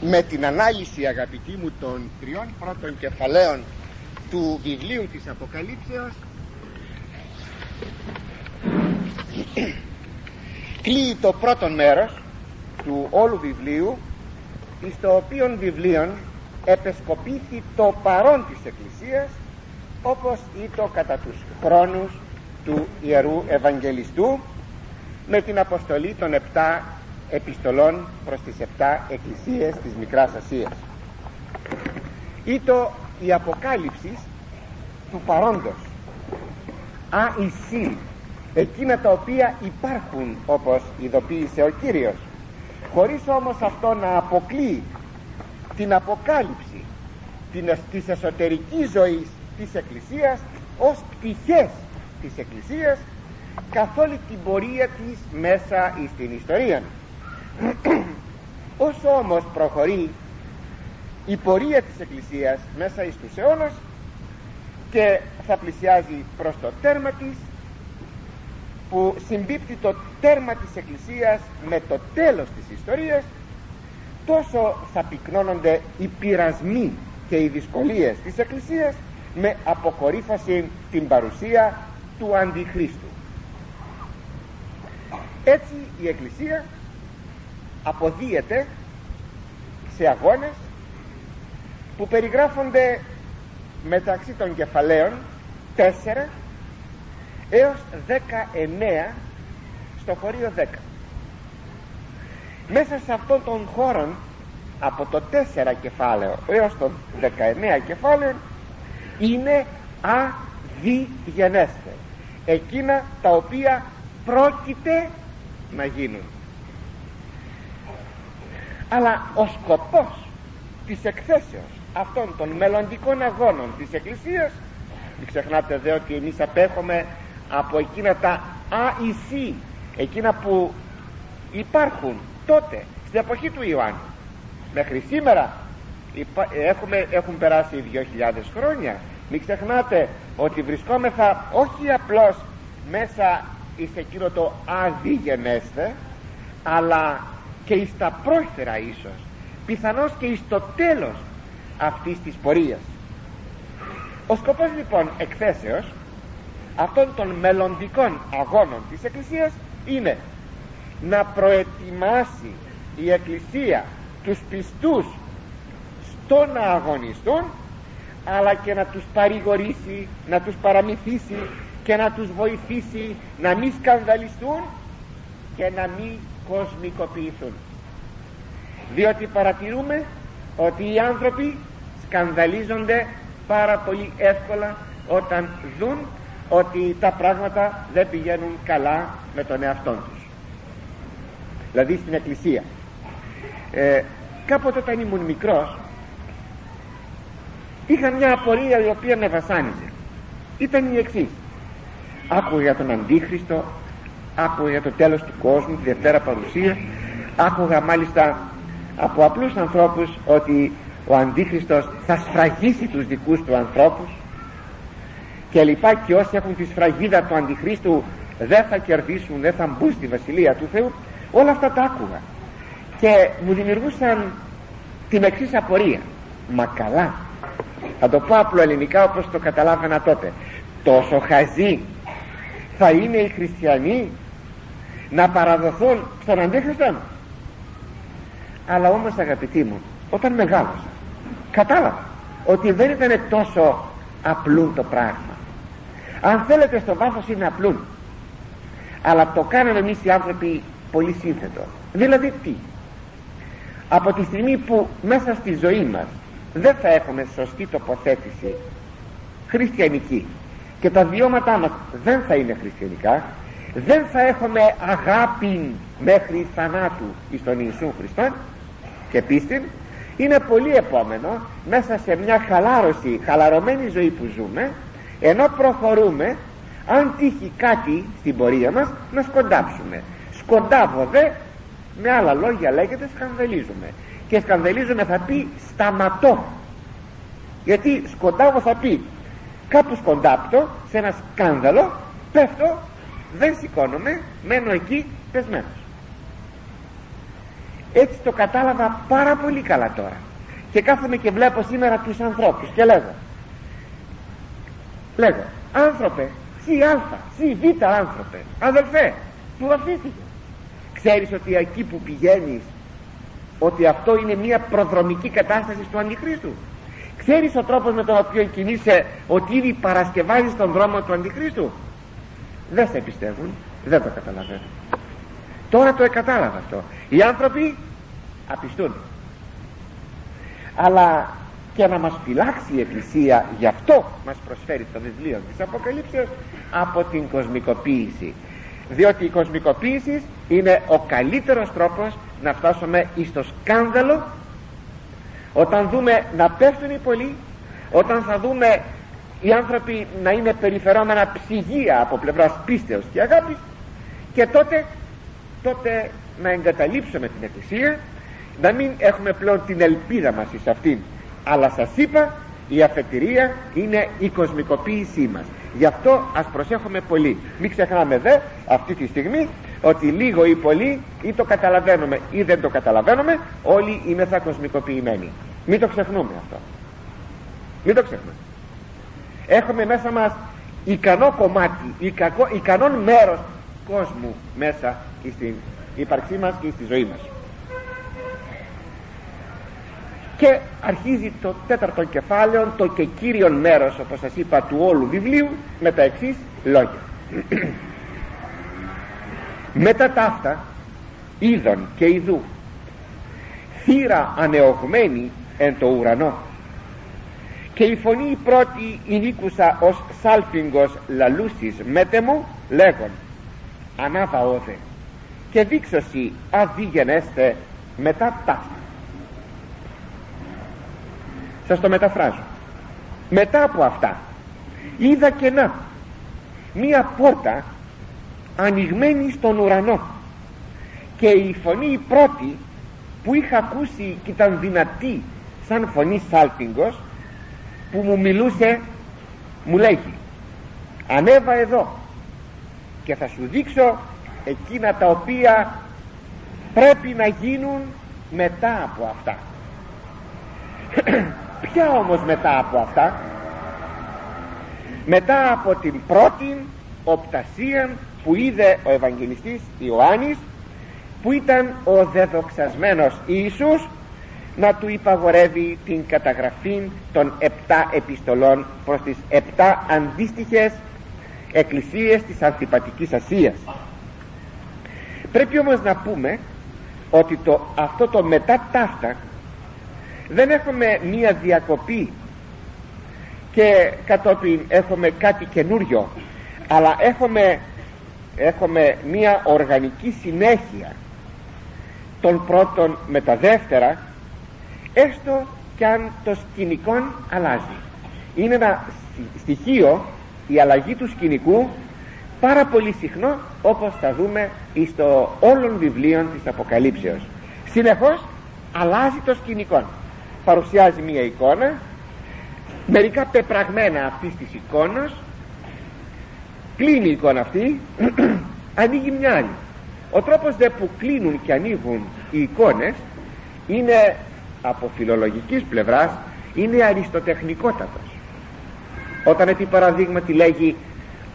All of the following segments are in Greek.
με την ανάλυση αγαπητοί μου των τριών πρώτων κεφαλαίων του βιβλίου της Αποκαλύψεως κλείει το πρώτο μέρος του όλου βιβλίου εις το οποίο βιβλίον επεσκοπήθη το παρόν της Εκκλησίας όπως ήτο κατά τους χρόνους του Ιερού Ευαγγελιστού με την αποστολή των επτά επιστολών προς τις επτά εκκλησίες της Μικράς Ασίας. Ήτο η αποκάλυψη του παρόντος. Α εκείνα τα οποία υπάρχουν όπως ειδοποίησε ο Κύριος. Χωρίς όμως αυτό να αποκλεί την αποκάλυψη της εσωτερικής ζωής της Εκκλησίας ως πτυχές της Εκκλησίας καθ' όλη την πορεία της μέσα στην ιστορία όσο όμως προχωρεί η πορεία της Εκκλησίας μέσα εις τους αιώνας και θα πλησιάζει προς το τέρμα της που συμπίπτει το τέρμα της Εκκλησίας με το τέλος της ιστορίας τόσο θα πυκνώνονται οι πειρασμοί και οι δυσκολίες της Εκκλησίας με αποκορύφωση την παρουσία του Αντιχρίστου. Έτσι η Εκκλησία αποδίεται σε αγώνες που περιγράφονται μεταξύ των κεφαλαίων 4 έως 19 στο χωρίο 10 μέσα σε αυτόν τον χώρο από το 4 κεφάλαιο έως το 19 κεφάλαιο είναι αδιγενέστε εκείνα τα οποία πρόκειται να γίνουν αλλά ο σκοπός της εκθέσεως αυτών των μελλοντικών αγώνων της Εκκλησίας μην ξεχνάτε δε ότι εμείς απέχουμε από εκείνα τα ΑΙΣΥ εκείνα που υπάρχουν τότε στην εποχή του Ιωάννου μέχρι σήμερα έχουμε, έχουν περάσει 2.000 χρόνια. Μην ξεχνάτε ότι βρισκόμεθα όχι απλώς μέσα εις εκείνο το αδίγενέστε αλλά και εις τα πρόθερα ίσως πιθανώς και εις το τέλος αυτής της πορείας. Ο σκοπός λοιπόν εκθέσεως αυτών των μελλοντικών αγώνων της Εκκλησίας είναι να προετοιμάσει η Εκκλησία τους πιστούς στο να αγωνιστούν αλλά και να τους παρηγορήσει, να τους παραμυθίσει και να τους βοηθήσει να μην σκανδαλιστούν και να μην κοσμικοποιηθούν διότι παρατηρούμε ότι οι άνθρωποι σκανδαλίζονται πάρα πολύ εύκολα όταν δουν ότι τα πράγματα δεν πηγαίνουν καλά με τον εαυτό τους. Δηλαδή στην εκκλησία. Ε, κάποτε όταν ήμουν μικρός είχα μια απορία η οποία με βασάνιζε. Ήταν η εξής. άκουγα για τον Αντίχριστο άκουγα για το τέλος του κόσμου τη Δευτέρα Παρουσία άκουγα μάλιστα από απλούς ανθρώπους ότι ο Αντίχριστος θα σφραγίσει τους δικούς του ανθρώπους και λοιπά και όσοι έχουν τη σφραγίδα του Αντιχρίστου δεν θα κερδίσουν, δεν θα μπουν στη Βασιλεία του Θεού. Όλα αυτά τα άκουγα. Και μου δημιουργούσαν την εξής απορία. Μα καλά θα το πω απλό ελληνικά όπως το καταλάβαινα τότε. Τόσο χαζοί θα είναι οι χριστιανοί; Να παραδοθούν στον Αντίχριστο αλλά όμως αγαπητοί μου όταν μεγάλωσα κατάλαβα ότι δεν ήταν τόσο απλό το πράγμα. Αν θέλετε στο βάθος είναι απλούν. Αλλά το κάναμε εμείς οι άνθρωποι πολύ σύνθετο. Δηλαδή τι; Από τη στιγμή που μέσα στη ζωή μας δεν θα έχουμε σωστή τοποθέτηση χριστιανική και τα βιώματά μας δεν θα είναι χριστιανικά δεν θα έχουμε αγάπη μέχρι θανάτου εις τον Ιησού Χριστό. Και πίστη είναι πολύ επόμενο μέσα σε μια χαλάρωση χαλαρωμένη ζωή που ζούμε ενώ προχωρούμε αν τύχει κάτι στην πορεία μας να σκοντάψουμε. Σκοντάβω δε με άλλα λόγια λέγεται σκανδαλίζουμε και σκανδαλίζουμε θα πει σταματώ. Γιατί σκοντάβω θα πει κάπου σκοντάπτω σε ένα σκάνδαλο πέφτω δεν σηκώνομαι μένω εκεί πεσμένος. Έτσι το κατάλαβα πάρα πολύ καλά τώρα. Και κάθομαι και βλέπω σήμερα τους ανθρώπους και λέγω λέγω άνθρωπε σι α, σι β άνθρωπε αδελφέ του βαφτίστηκε ξέρεις ότι εκεί που πηγαίνεις ότι αυτό είναι μια προδρομική κατάσταση του Αντιχρίστου. Ξέρεις ο τρόπος με τον οποίο κινείσαι ότι ήδη παρασκευάζεις τον δρόμο του Αντιχρίστου δεν σε πιστεύουν δεν το καταλαβαίνουν. Τώρα το εκατάλαβα αυτό. Οι άνθρωποι απιστούν. Αλλά και να μας φυλάξει η Εκκλησία γι' αυτό μας προσφέρει το βιβλίο της Αποκαλύψεως από την κοσμικοποίηση. Διότι η κοσμικοποίηση είναι ο καλύτερος τρόπος να φτάσουμε στο σκάνδαλο όταν δούμε να πέφτουν οι πολλοί όταν θα δούμε οι άνθρωποι να είναι περιφερόμενα ψυγεία από πλευράς πίστεως και αγάπης και τότε τότε να εγκαταλείψουμε την Εκκλησία να μην έχουμε πλέον την ελπίδα μας εις αυτήν. Αλλά σας είπα η αφετηρία είναι η κοσμικοποίησή μας. Γι' αυτό ας προσέχουμε πολύ. Μην ξεχνάμε δε αυτή τη στιγμή ότι λίγο ή πολύ ή το καταλαβαίνουμε ή δεν το καταλαβαίνουμε όλοι είμαι θα κοσμικοποιημένοι. Μην το ξεχνούμε αυτό. Μην το ξεχνούμε έχουμε μέσα μας ικανό κομμάτι ικανό, ικανόν μέρος κόσμου μέσα στην ύπαρξή μας και στη ζωή μας. Και αρχίζει το τέταρτο κεφάλαιο το και κύριον μέρος όπως σας είπα του όλου βιβλίου με τα εξής λόγια. Μετά τα αυτά είδον και ειδού θύρα ανεωγμένη εν το ουρανό και η φωνή η πρώτη νίκουσα ως σάλφιγγος λαλούσις μέτε μου λέγον ανάβα όδε και δείξωση αδίγενέστε μετά ταύτα σας το μεταφράζω. Μετά από αυτά είδα κενά μία πόρτα ανοιγμένη στον ουρανό και η φωνή η πρώτη που είχα ακούσει και ήταν δυνατή σαν φωνή σάλπιγγος που μου μιλούσε μου λέγει ανέβα εδώ και θα σου δείξω εκείνα τα οποία πρέπει να γίνουν μετά από αυτά ποια όμως μετά από αυτά; Μετά από την πρώτη οπτασία που είδε ο Ευαγγελιστής Ιωάννης που ήταν ο δεδοξασμένος Ιησούς να του υπαγορεύει την καταγραφή των επτά επιστολών προς τις επτά αντίστοιχες εκκλησίες της Αντιπατικής Ασίας. Πρέπει όμως να πούμε ότι το, αυτό το μετά ταύτα δεν έχουμε μία διακοπή και κατόπιν έχουμε κάτι καινούριο αλλά έχουμε, έχουμε μία οργανική συνέχεια των πρώτων με τα δεύτερα έστω και αν το σκηνικό αλλάζει. Είναι ένα στοιχείο η αλλαγή του σκηνικού πάρα πολύ συχνό όπως θα δούμε στο όλων βιβλίων της Αποκαλύψεως. Συνεχώς αλλάζει το σκηνικό παρουσιάζει μία εικόνα μερικά πεπραγμένα αυτής της εικόνας κλείνει η εικόνα αυτή ανοίγει μια άλλη. Ο τρόπος δε που κλείνουν και ανοίγουν οι εικόνες είναι από φιλολογικής πλευράς είναι αριστοτεχνικότατος. Όταν επί παραδείγματι λέγει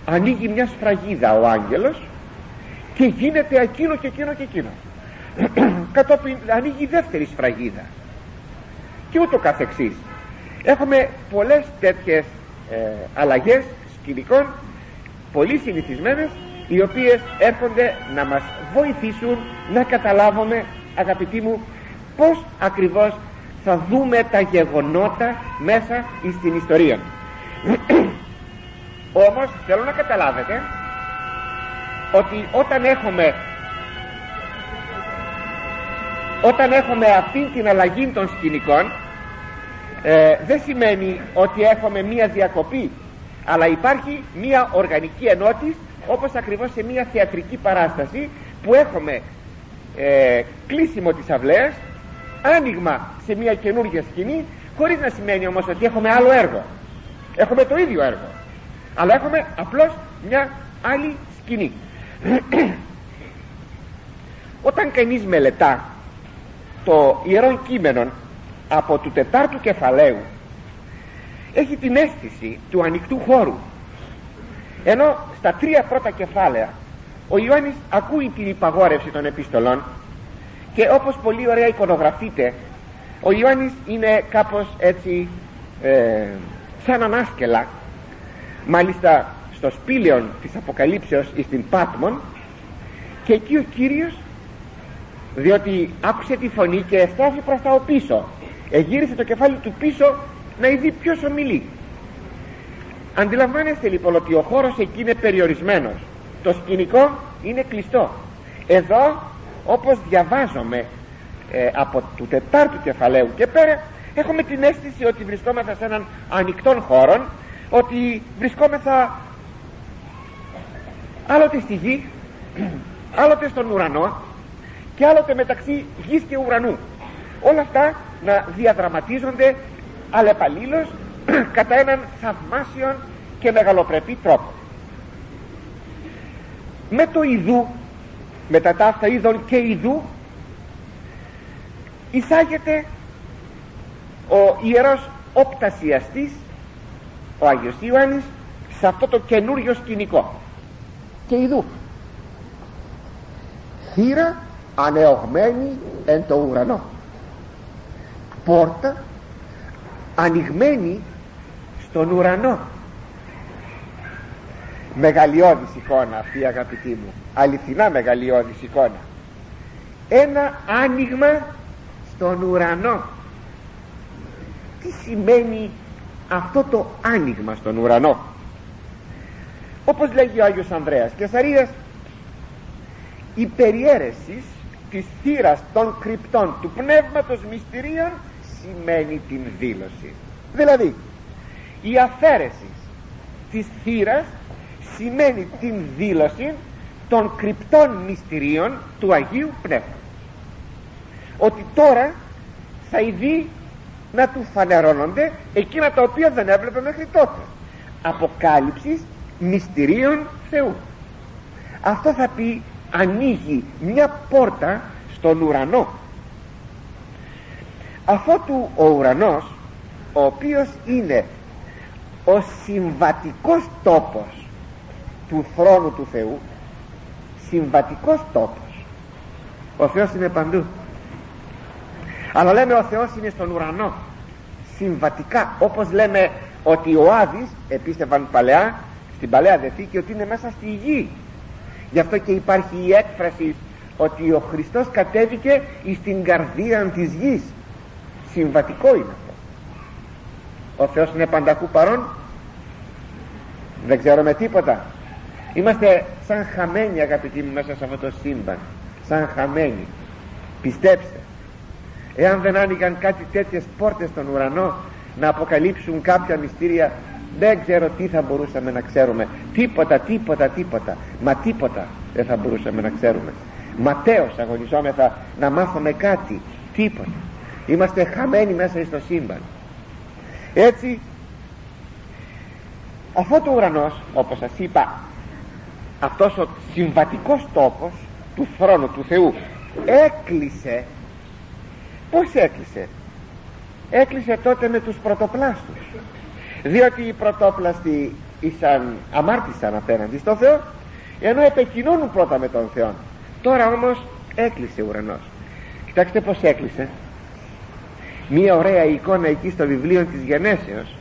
ανοίγει μια σφραγίδα ο άγγελος και γίνεται εκείνο και εκείνο και εκείνο κατόπιν ανοίγει δεύτερη σφραγίδα. Και ούτω καθεξής. Έχουμε πολλές τέτοιες ε, αλλαγές σκηνικών πολύ συνηθισμένες οι οποίες έρχονται να μας βοηθήσουν να καταλάβουμε αγαπητοί μου πως ακριβώς θα δούμε τα γεγονότα μέσα στην ιστορία. Όμως θέλω να καταλάβετε ότι όταν έχουμε όταν έχουμε αυτή την αλλαγή των σκηνικών ε, δεν σημαίνει ότι έχουμε μία διακοπή αλλά υπάρχει μία οργανική ενότηση όπως ακριβώς σε μία θεατρική παράσταση που έχουμε ε, κλείσιμο της αυλαίας άνοιγμα σε μία καινούργια σκηνή χωρίς να σημαίνει όμως ότι έχουμε άλλο έργο. Έχουμε το ίδιο έργο αλλά έχουμε απλώς μια άλλη σκηνή. Όταν κανείς μελετά το ιερό κείμενο από του τετάρτου κεφαλαίου έχει την αίσθηση του ανοιχτού χώρου. Ενώ στα τρία πρώτα κεφάλαια ο Ιωάννης ακούει την υπαγόρευση των επιστολών και όπως πολύ ωραία εικονογραφείται ο Ιωάννης είναι κάπως έτσι ε, σαν ανάσκελα μάλιστα στο σπήλαιο της Αποκαλύψεως στην Πάτμον και εκεί ο Κύριος διότι άκουσε τη φωνή και στάθηκε προς τα πίσω. Εγύρισε το κεφάλι του πίσω να ειδεί ποιος ομιλεί. Αντιλαμβάνεστε λοιπόν ότι ο χώρος εκεί είναι περιορισμένος. Το σκηνικό είναι κλειστό. Εδώ όπως διαβάζομαι ε, από του τετάρτου κεφαλαίου και πέρα έχουμε την αίσθηση ότι βρισκόμαστε σε έναν ανοιχτόν χώρο ότι βρισκόμεθα άλλοτε στη γη άλλοτε στον ουρανό και άλλοτε μεταξύ γης και ουρανού. Όλα αυτά να διαδραματίζονται αλλεπαλλήλως κατά έναν θαυμάσιο και μεγαλοπρεπή τρόπο. Με το ειδού με τα ταύτα είδων και ειδού εισάγεται ο ιερός οπτασιαστής ο Άγιος Ιωάννης σε αυτό το καινούριο σκηνικό. Και ειδού. Θύρα ανεωγμένη εν το ουρανό. Πόρτα ανοιγμένη στον ουρανό μεγαλειώδης εικόνα αυτή αγαπητή μου. Αληθινά μεγαλειώδης εικόνα. Ένα άνοιγμα στον ουρανό. Τι σημαίνει αυτό το άνοιγμα στον ουρανό; Όπως λέγει ο Άγιος Ανδρέας και Σαρίας η περιέρεση της θύρας των κρυπτών του πνεύματος μυστηρίων σημαίνει την δήλωση δηλαδή η αφαίρεση της θύρας σημαίνει την δήλωση των κρυπτών μυστηρίων του Αγίου Πνεύματος. Ότι τώρα θα ειδεί να του φανερώνονται εκείνα τα οποία δεν έβλεπε μέχρι τότε. Αποκάλυψης μυστηρίων Θεού. Αυτό θα πει ανοίγει μια πόρτα στον ουρανό. Αφότου ο ουρανός ο οποίος είναι ο συμβατικός τόπος του θρόνου του Θεού συμβατικός τόπος. Ο Θεός είναι παντού. Αλλά λέμε ο Θεός είναι στον ουρανό. Συμβατικά όπως λέμε ότι ο Άδης επίστευαν παλαιά στην Παλαιά Δεθήκη ότι είναι μέσα στη γη. Γι' αυτό και υπάρχει η έκφραση ότι ο Χριστός κατέβηκε στην καρδία της γης. Συμβατικό είναι αυτό. Ο Θεός είναι πανταχού παρόν. Δεν ξέρουμε τίποτα είμαστε σαν χαμένοι αγαπητοί μου μέσα σε αυτό το σύμπαν. Σαν χαμένοι. Πιστέψτε. Εάν δεν άνοιγαν κάτι τέτοιες πόρτες στον ουρανό να αποκαλύψουν κάποια μυστήρια δεν ξέρω τι θα μπορούσαμε να ξέρουμε. Τίποτα τίποτα τίποτα. Μα τίποτα δεν θα μπορούσαμε να ξέρουμε. Ματέως αγωνιζόμεθα να μάθουμε κάτι. Τίποτα. Είμαστε χαμένοι μέσα στο σύμπαν. Έτσι αυτό το ουρανός όπως σας είπα αυτός ο συμβατικός τόπος του θρόνου του Θεού έκλεισε. Πως έκλεισε; Έκλεισε τότε με τους πρωτοπλάστους. Διότι οι πρωτόπλαστοι ήσαν, αμάρτησαν απέναντι στο Θεό ενώ επεκοινώνουν πρώτα με τον Θεό. Τώρα όμως έκλεισε ο ουρανός. Κοιτάξτε πως έκλεισε. Μία ωραία εικόνα εκεί στο βιβλίο της Γενέσεως.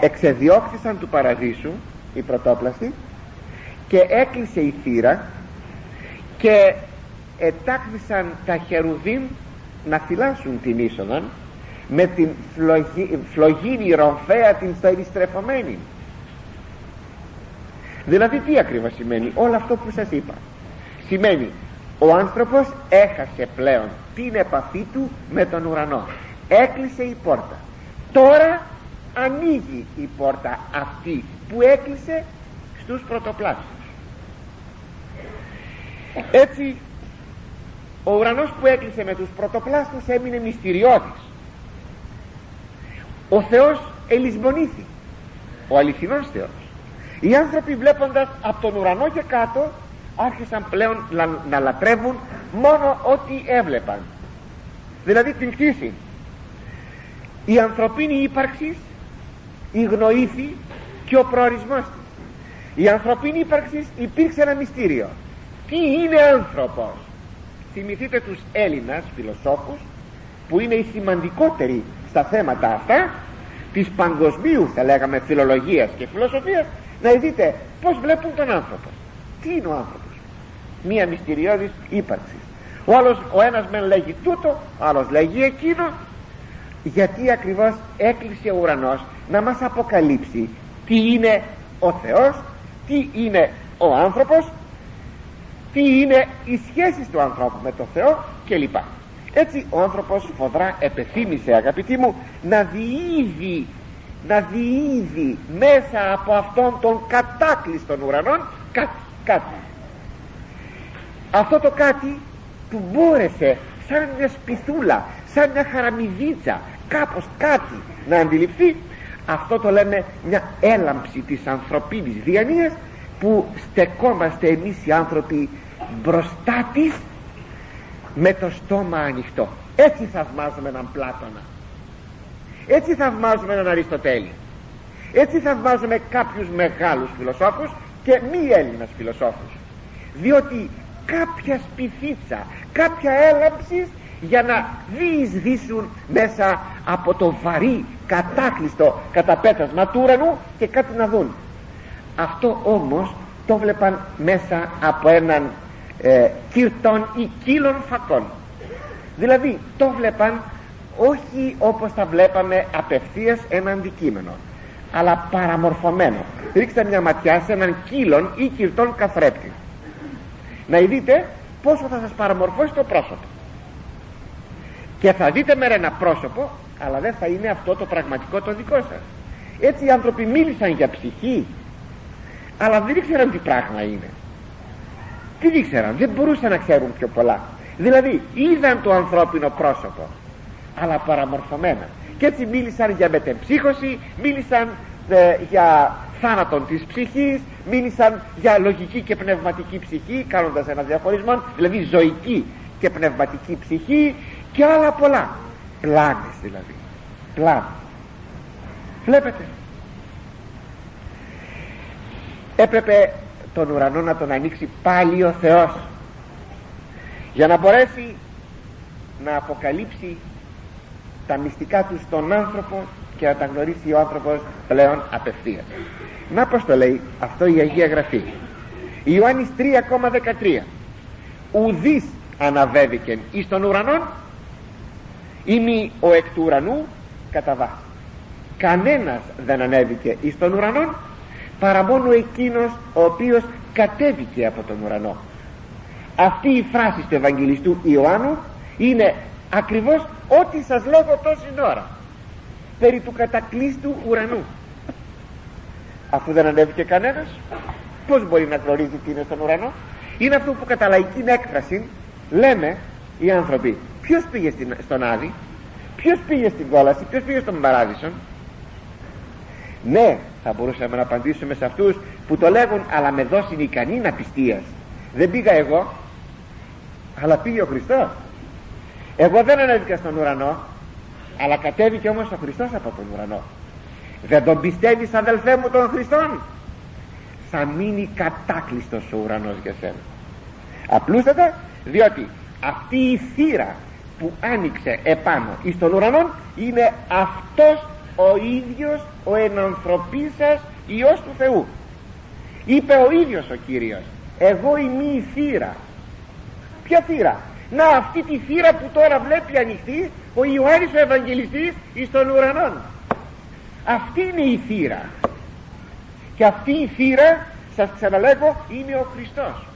Εξεδιώχθησαν του παραδείσου οι πρωτόπλαστοι και έκλεισε η θύρα και ετάχθησαν τα χερουδίμ να φυλάσσουν την είσοδο με την φλογή, φλογίνη ρομφαία την περιστρεφωμένη δηλαδή τι ακριβώς σημαίνει όλο αυτό που σας είπα; Σημαίνει ο άνθρωπος έχασε πλέον την επαφή του με τον ουρανό. Έκλεισε η πόρτα. Τώρα ανοίγει η πόρτα αυτή που έκλεισε στους πρωτοπλάστους έτσι ο ουρανός που έκλεισε με τους πρωτοπλάστους έμεινε μυστηριώδης. Ο Θεός ελισμονήθη ο αληθινός Θεός. Οι άνθρωποι βλέποντας από τον ουρανό και κάτω άρχισαν πλέον να λατρεύουν μόνο ό,τι έβλεπαν. Δηλαδή την κτήση. Η ανθρωπίνη ύπαρξη η γνωήθη και ο προορισμός της η ανθρωπίνη ύπαρξη υπήρξε ένα μυστήριο. Τι είναι άνθρωπος; Θυμηθείτε τους Έλληνας φιλοσόφους που είναι οι σημαντικότεροι στα θέματα αυτά της παγκοσμίου θα λέγαμε φιλολογίας και φιλοσοφίας να δείτε πως βλέπουν τον άνθρωπο. Τι είναι ο άνθρωπος; Μία μυστηριώδης ύπαρξη. Ο άλλος ο ένας μεν λέγει τούτο ο άλλος λέγει εκείνο. Γιατί ακριβώς έκλεισε ο ουρανός να μας αποκαλύψει τι είναι ο Θεός τι είναι ο άνθρωπος τι είναι οι σχέσεις του ανθρώπου με τον Θεό κλπ. Έτσι ο άνθρωπος φοδρά επεθύμησε αγαπητοί μου να διείδει να διείδει μέσα από αυτόν τον κατάκλειστον ουρανών κάτι, κάτι. Αυτό το κάτι που μπόρεσε σαν μια σπιθούλα σαν μια χαραμιδίτσα κάπως κάτι να αντιληφθεί αυτό το λέμε μια έλαμψη της ανθρωπίνης διανοίας που στεκόμαστε εμείς οι άνθρωποι μπροστά της με το στόμα ανοιχτό. Έτσι θαυμάζουμε έναν Πλάτωνα. Έτσι θαυμάζουμε έναν Αριστοτέλη. Έτσι θαυμάζουμε κάποιους μεγάλους φιλοσόφους και μη Έλληνας φιλοσόφους. Διότι κάποια σπιθίτσα κάποια έλαμψη για να διεισδύσουν μέσα από το βαρύ κατάκλειστο καταπέτασμα του ουρανού και κάτι να δουν. Αυτό όμως το βλέπαν μέσα από έναν ε, κύρτον ή κύλων φακών δηλαδή το βλέπαν όχι όπως τα βλέπαμε απευθείας ένα αντικείμενο αλλά παραμορφωμένο. Ρίξτε μια ματιά σε έναν κύλων ή κυρτών καθρέπτη. Να δείτε πόσο θα σας παραμορφώσει το πρόσωπο και θα δείτε με ένα πρόσωπο αλλά δεν θα είναι αυτό το πραγματικό το δικό σας. Έτσι οι άνθρωποι μίλησαν για ψυχή αλλά δεν ήξεραν τι πράγμα είναι. Τι ήξεραν δεν μπορούσαν να ξέρουν πιο πολλά. Δηλαδή είδαν το ανθρώπινο πρόσωπο αλλά παραμορφωμένα. Και έτσι μίλησαν για μετεμψύχωση μίλησαν ε, για θάνατον της ψυχής μίλησαν για λογική και πνευματική ψυχή κάνοντας ένα διαχωρισμό δηλαδή ζωική και πνευματική ψυχή και άλλα πολλά. Πλάνες δηλαδή. Πλάνες βλέπετε. Έπρεπε τον ουρανό να τον ανοίξει πάλι ο Θεός. Για να μπορέσει να αποκαλύψει τα μυστικά του στον άνθρωπο και να τα γνωρίσει ο άνθρωπος πλέον απευθείας. Να πως το λέει αυτό η Αγία Γραφή. Ιωάννης 3,13 ουδής αναβέβηκεν εις τον ουρανόν μη ο εκ του ουρανού κατά βάση κανένας δεν ανέβηκε εις τον ουρανόν παρά μόνο εκείνος ο οποίος κατέβηκε από τον ουρανό. Αυτή η φράση του Ευαγγελιστού Ιωάννου είναι ακριβώς ό,τι σας λέγω τόση ώρα περί του κατακλείστου ουρανού. Αφού δεν ανέβηκε κανένας πως μπορεί να γνωρίζει τι είναι στον ουρανό; Είναι αυτό που κατά λαϊκή έκφραση λέμε οι άνθρωποι ποιος πήγε στον Άδη; Ποιος πήγε στην κόλαση; Ποιος πήγε στον Παράδεισο; Ναι θα μπορούσαμε να απαντήσουμε σε αυτούς που το λέγουν αλλά με δώσει ικανή απιστίας δεν πήγα εγώ αλλά πήγε ο Χριστός. Εγώ δεν ανέβηκα στον ουρανό αλλά κατέβηκε όμως ο Χριστός από τον ουρανό. Δεν τον πιστεύεις αδελφέ μου τον Χριστόν; Θα μείνει κατάκλειστος ο ουρανός για σένα. Απλούστατα διότι αυτή η θύρα που άνοιξε επάνω εις τον ουρανό είναι αυτός ο ίδιος ο ενανθρωπής σας Υιός του Θεού. Είπε ο ίδιος ο Κύριος εγώ είμαι η θύρα ποια θύρα; Να αυτή τη θύρα που τώρα βλέπει ανοιχτή ο Ιωάννης ο Ευαγγελιστής εις τον ουρανό αυτή είναι η θύρα. Και αυτή η θύρα σας ξαναλέγω είναι ο Χριστός.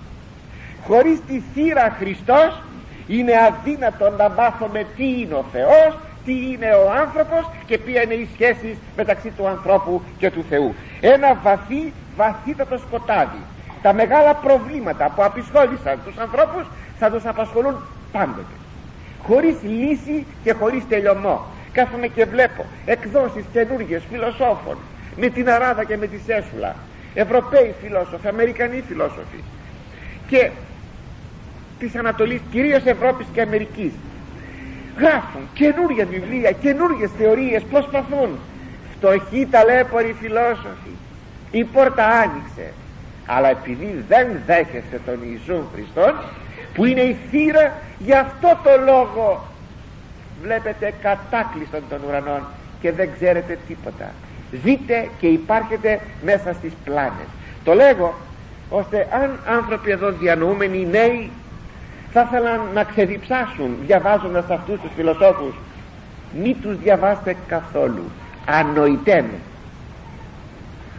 Χωρίς τη θύρα Χριστός είναι αδύνατο να μάθουμε τι είναι ο Θεός τι είναι ο άνθρωπος και ποια είναι η σχέση μεταξύ του ανθρώπου και του Θεού. Ένα βαθύ βαθύτατο σκοτάδι. Τα μεγάλα προβλήματα που απεισχόλησαν τους ανθρώπους θα τους απασχολούν πάντοτε. Χωρίς λύση και χωρίς τελειωμό. Κάθομαι και βλέπω εκδόσεις καινούργιες φιλοσόφων με την Αράδα και με τη Σέσουλα. Ευρωπαίοι φιλόσοφοι, Αμερικανοί φιλόσοφοι. Και της Ανατολής κυρίως Ευρώπης και Αμερικής. Γράφουν καινούργια βιβλία καινούργιες θεωρίες προσπαθούν. Φτωχοί ταλέποροι φιλόσοφοι η πόρτα άνοιξε. Αλλά επειδή δεν δέχεστε τον Ιησού Χριστόν που είναι η θύρα για αυτό το λόγο βλέπετε κατάκλειστον των ουρανών και δεν ξέρετε τίποτα. Ζείτε και υπάρχετε μέσα στις πλάνες. Το λέγω ώστε αν άνθρωποι εδώ διανοούμενοι νέοι θα ήθελαν να ξεδιψάσουν διαβάζοντας αυτούς τους φιλοσόφους μη τους διαβάστε καθόλου. Ανοηταίνουν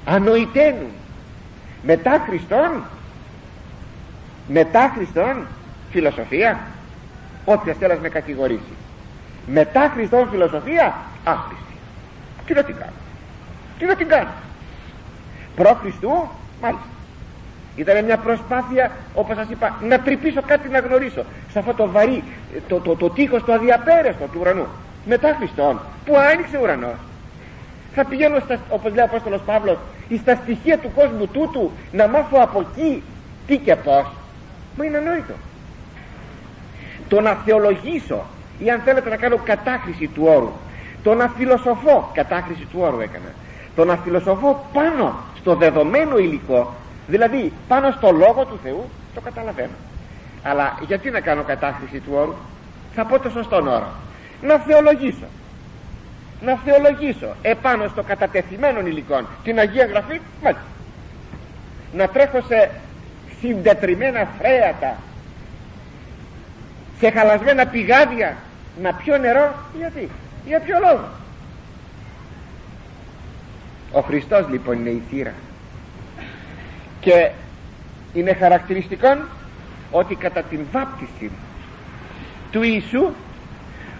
ανοηταίνουν μετά Χριστόν. Μετά Χριστόν φιλοσοφία. Όποια θέλας με κατηγορήσει. Μετά Χριστόν φιλοσοφία άχρηστη. Τι να την κάνω. Τι να την κάνω. Προ Χριστού μάλιστα ήταν μια προσπάθεια όπως σας είπα να τρυπήσω κάτι να γνωρίσω. Σε αυτό το βαρύ το, το, το, τείχος το αδιαπέραστο του ουρανού. Μετά Χριστόν που άνοιξε ο ουρανός θα πηγαίνω στα, όπως λέει ο Απόστολος Παύλος στα στοιχεία του κόσμου τούτου να μάθω από εκεί τι και πως μα είναι ανόητο. Το να θεολογήσω ή αν θέλετε να κάνω κατάχρηση του όρου το να φιλοσοφώ κατάχρηση του όρου έκανα το να φιλοσοφώ πάνω στο δεδομένο υλικό δηλαδή πάνω στο λόγο του Θεού το καταλαβαίνω. Αλλά γιατί να κάνω κατάχρηση του όρου; Θα πω το σωστό όρο. Να θεολογήσω. Να θεολογήσω επάνω στο κατατεθειμένο υλικό την Αγία Γραφή μάλιστα. Να τρέχω σε συντετριμμένα φρέατα σε χαλασμένα πηγάδια να πιω νερό. Γιατί; Για ποιο λόγο; Ο Χριστός λοιπόν είναι η θύρα και είναι χαρακτηριστικό ότι κατά την βάπτιση του Ιησού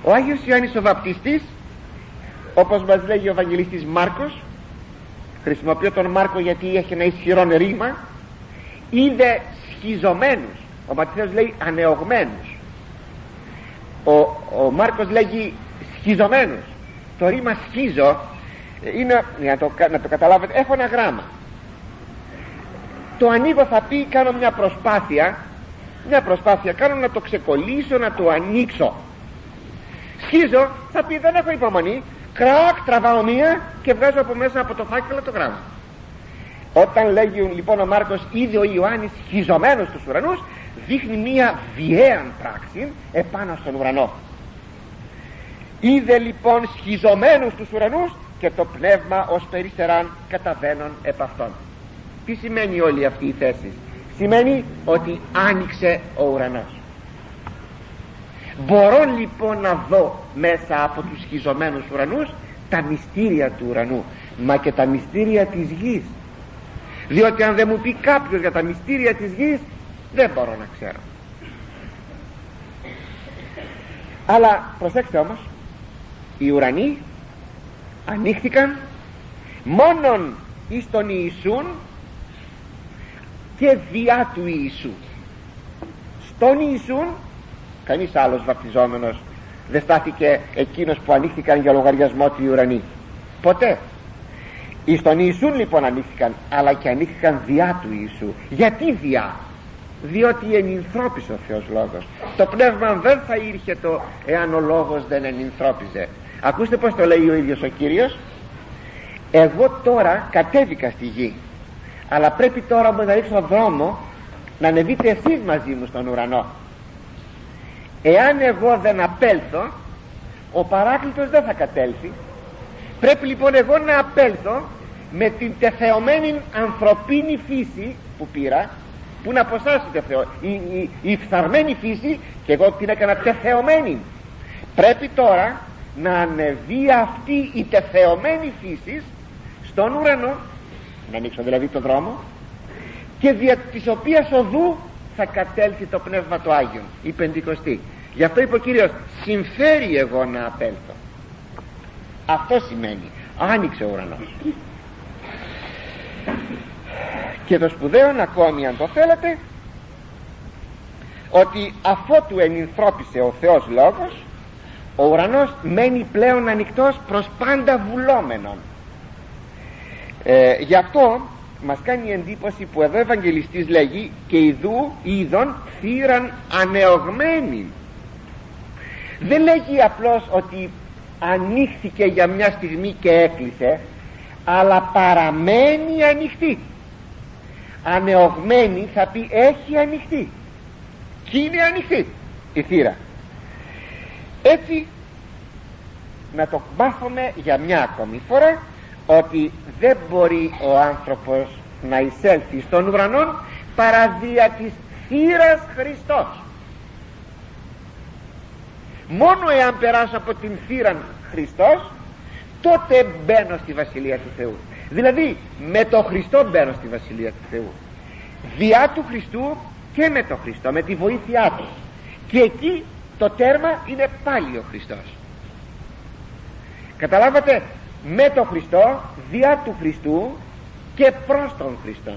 ο Άγιος Ιωάννης ο Βαπτιστής όπως μας λέγει ο Ευαγγελιστής Μάρκος χρησιμοποιώ τον Μάρκο γιατί έχει ένα ισχυρό ρήμα είδε σχιζωμένους. Ο Ματθαίος λέει ανεωγμένους. Ο, ο Μάρκος λέγει σχιζωμένους. Το ρήμα σχίζο είναι να το, να το καταλάβετε έχω ένα γράμμα το ανοίγω θα πει κάνω μια προσπάθεια μια προσπάθεια κάνω να το ξεκολλήσω να το ανοίξω. Σχίζω θα πει δεν έχω υπομονή. Κρακ τραβάω μία και βγάζω από μέσα από το φάκελο το γράμμα. Όταν λέγει λοιπόν ο Μάρκος είδε ο Ιωάννης χιζωμένος στους ουρανούς δείχνει μία βιαία πράξη επάνω στον ουρανό. Είδε λοιπόν σχιζωμένους στους ουρανούς και το πνεύμα ως περιστεράν καταβαίνουν επ' αυτόν τι σημαίνει όλη αυτή η θέση; Σημαίνει ότι άνοιξε ο ουρανός. Μπορώ λοιπόν να δω μέσα από τους σχιζωμένους ουρανούς τα μυστήρια του ουρανού μα και τα μυστήρια της γης. Διότι αν δεν μου πει κάποιος για τα μυστήρια της γης δεν μπορώ να ξέρω. Αλλά προσέξτε όμως οι ουρανοί ανοίχθηκαν μόνον εις τον Ιησούν και διά του Ιησού. Στον Ιησούν κανείς άλλος βαπτιζόμενος δεν στάθηκε εκείνος που ανοίχθηκαν για λογαριασμό του ουρανοί ποτέ. Εις τον Ιησούν λοιπόν ανοίχθηκαν αλλά και ανοίχθηκαν διά του Ιησού. Γιατί διά; Διότι ενυνθρώπισε ο Θεός Λόγος. Το πνεύμα δεν θα ήρχε το εάν ο Λόγος δεν ενυνθρώπιζε ακούστε πως το λέει ο ίδιος ο Κύριος. Εγώ τώρα κατέβηκα στη γη αλλά πρέπει τώρα όμως να ρίξω δρόμο να ανεβείτε εσείς μαζί μου στον ουρανό. Εάν εγώ δεν απέλθω ο παράκλητος δεν θα κατέλθει. Πρέπει λοιπόν εγώ να απέλθω με την τεθεωμένη ανθρωπίνη φύση που πήρα που να από η, η, η φθαρμένη φύση και εγώ την έκανα τεθεωμένη. Πρέπει τώρα να ανεβεί αυτή η τεθεωμένη φύση στον ουρανό να ανοίξω δηλαδή το δρόμο. Και δια της οποίας οδού θα κατέλθει το Πνεύμα το Άγιο η Πεντηκοστή. Γι' αυτό είπε ο Κύριος συμφέρει εγώ να απέλθω. Αυτό σημαίνει άνοιξε ο ουρανός. Και το σπουδαίο ακόμη αν το θέλετε ότι αφότου ενυνθρώπισε ο Θεός Λόγος ο ουρανός μένει πλέον ανοιχτός προς πάντα βουλόμενον ε, γι' αυτό μας κάνει εντύπωση που εδώ ο Ευαγγελιστής λέγει και ειδού είδων θύραν ανεωγμένη δεν λέγει απλώς ότι ανοίχθηκε για μια στιγμή και έκλεισε αλλά παραμένει ανοιχτή. Ανεωγμένη θα πει έχει ανοιχτεί και είναι ανοιχτή η θύρα. Έτσι να το μάθουμε για μια ακόμη φορά ότι δεν μπορεί ο άνθρωπος να εισέλθει στον ουρανό παρά δια της θύρας Χριστός. Μόνο εάν περάσω από την θύρα Χριστός τότε μπαίνω στη Βασιλεία του Θεού. Δηλαδή με το Χριστό μπαίνω στη Βασιλεία του Θεού. Διά του Χριστού και με το Χριστό με τη βοήθειά του. Και εκεί το τέρμα είναι πάλι ο Χριστός. Καταλάβατε; Με το Χριστό διά του Χριστού και προς τον Χριστό.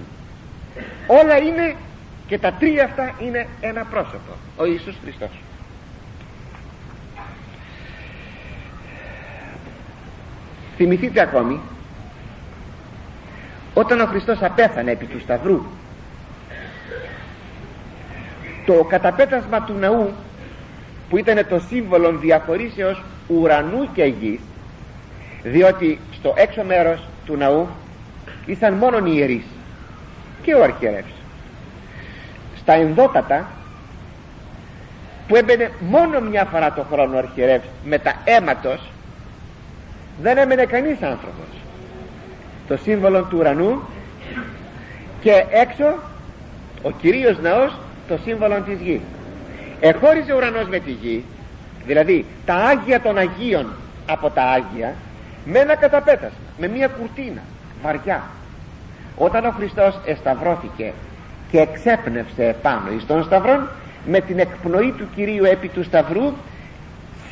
Όλα είναι και τα τρία αυτά είναι ένα πρόσωπο ο Ιησούς Χριστός. Θυμηθείτε ακόμη όταν ο Χριστός απέθανε επί του Σταυρού το καταπέτασμα του ναού που ήταν το σύμβολο διαχωρίσεως ουρανού και γης διότι στο έξω μέρος του ναού ήσαν μόνο οι ιερείς και ο αρχιερεύς. Στα ενδότατα που έμπαινε μόνο μια φορά το χρόνο ο αρχιερεύς με τα αίματος δεν έμενε κανείς άνθρωπος. Το σύμβολο του ουρανού και έξω ο κυρίως ναός το σύμβολο της γης. Εχώριζε ο ουρανός με τη γη δηλαδή τα Άγια των Αγίων από τα Άγια με ένα καταπέτασμα με μια κουρτίνα βαριά. Όταν ο Χριστός εσταυρώθηκε και εξέπνευσε επάνω εις τον σταυρόν με την εκπνοή του Κυρίου επί του σταυρού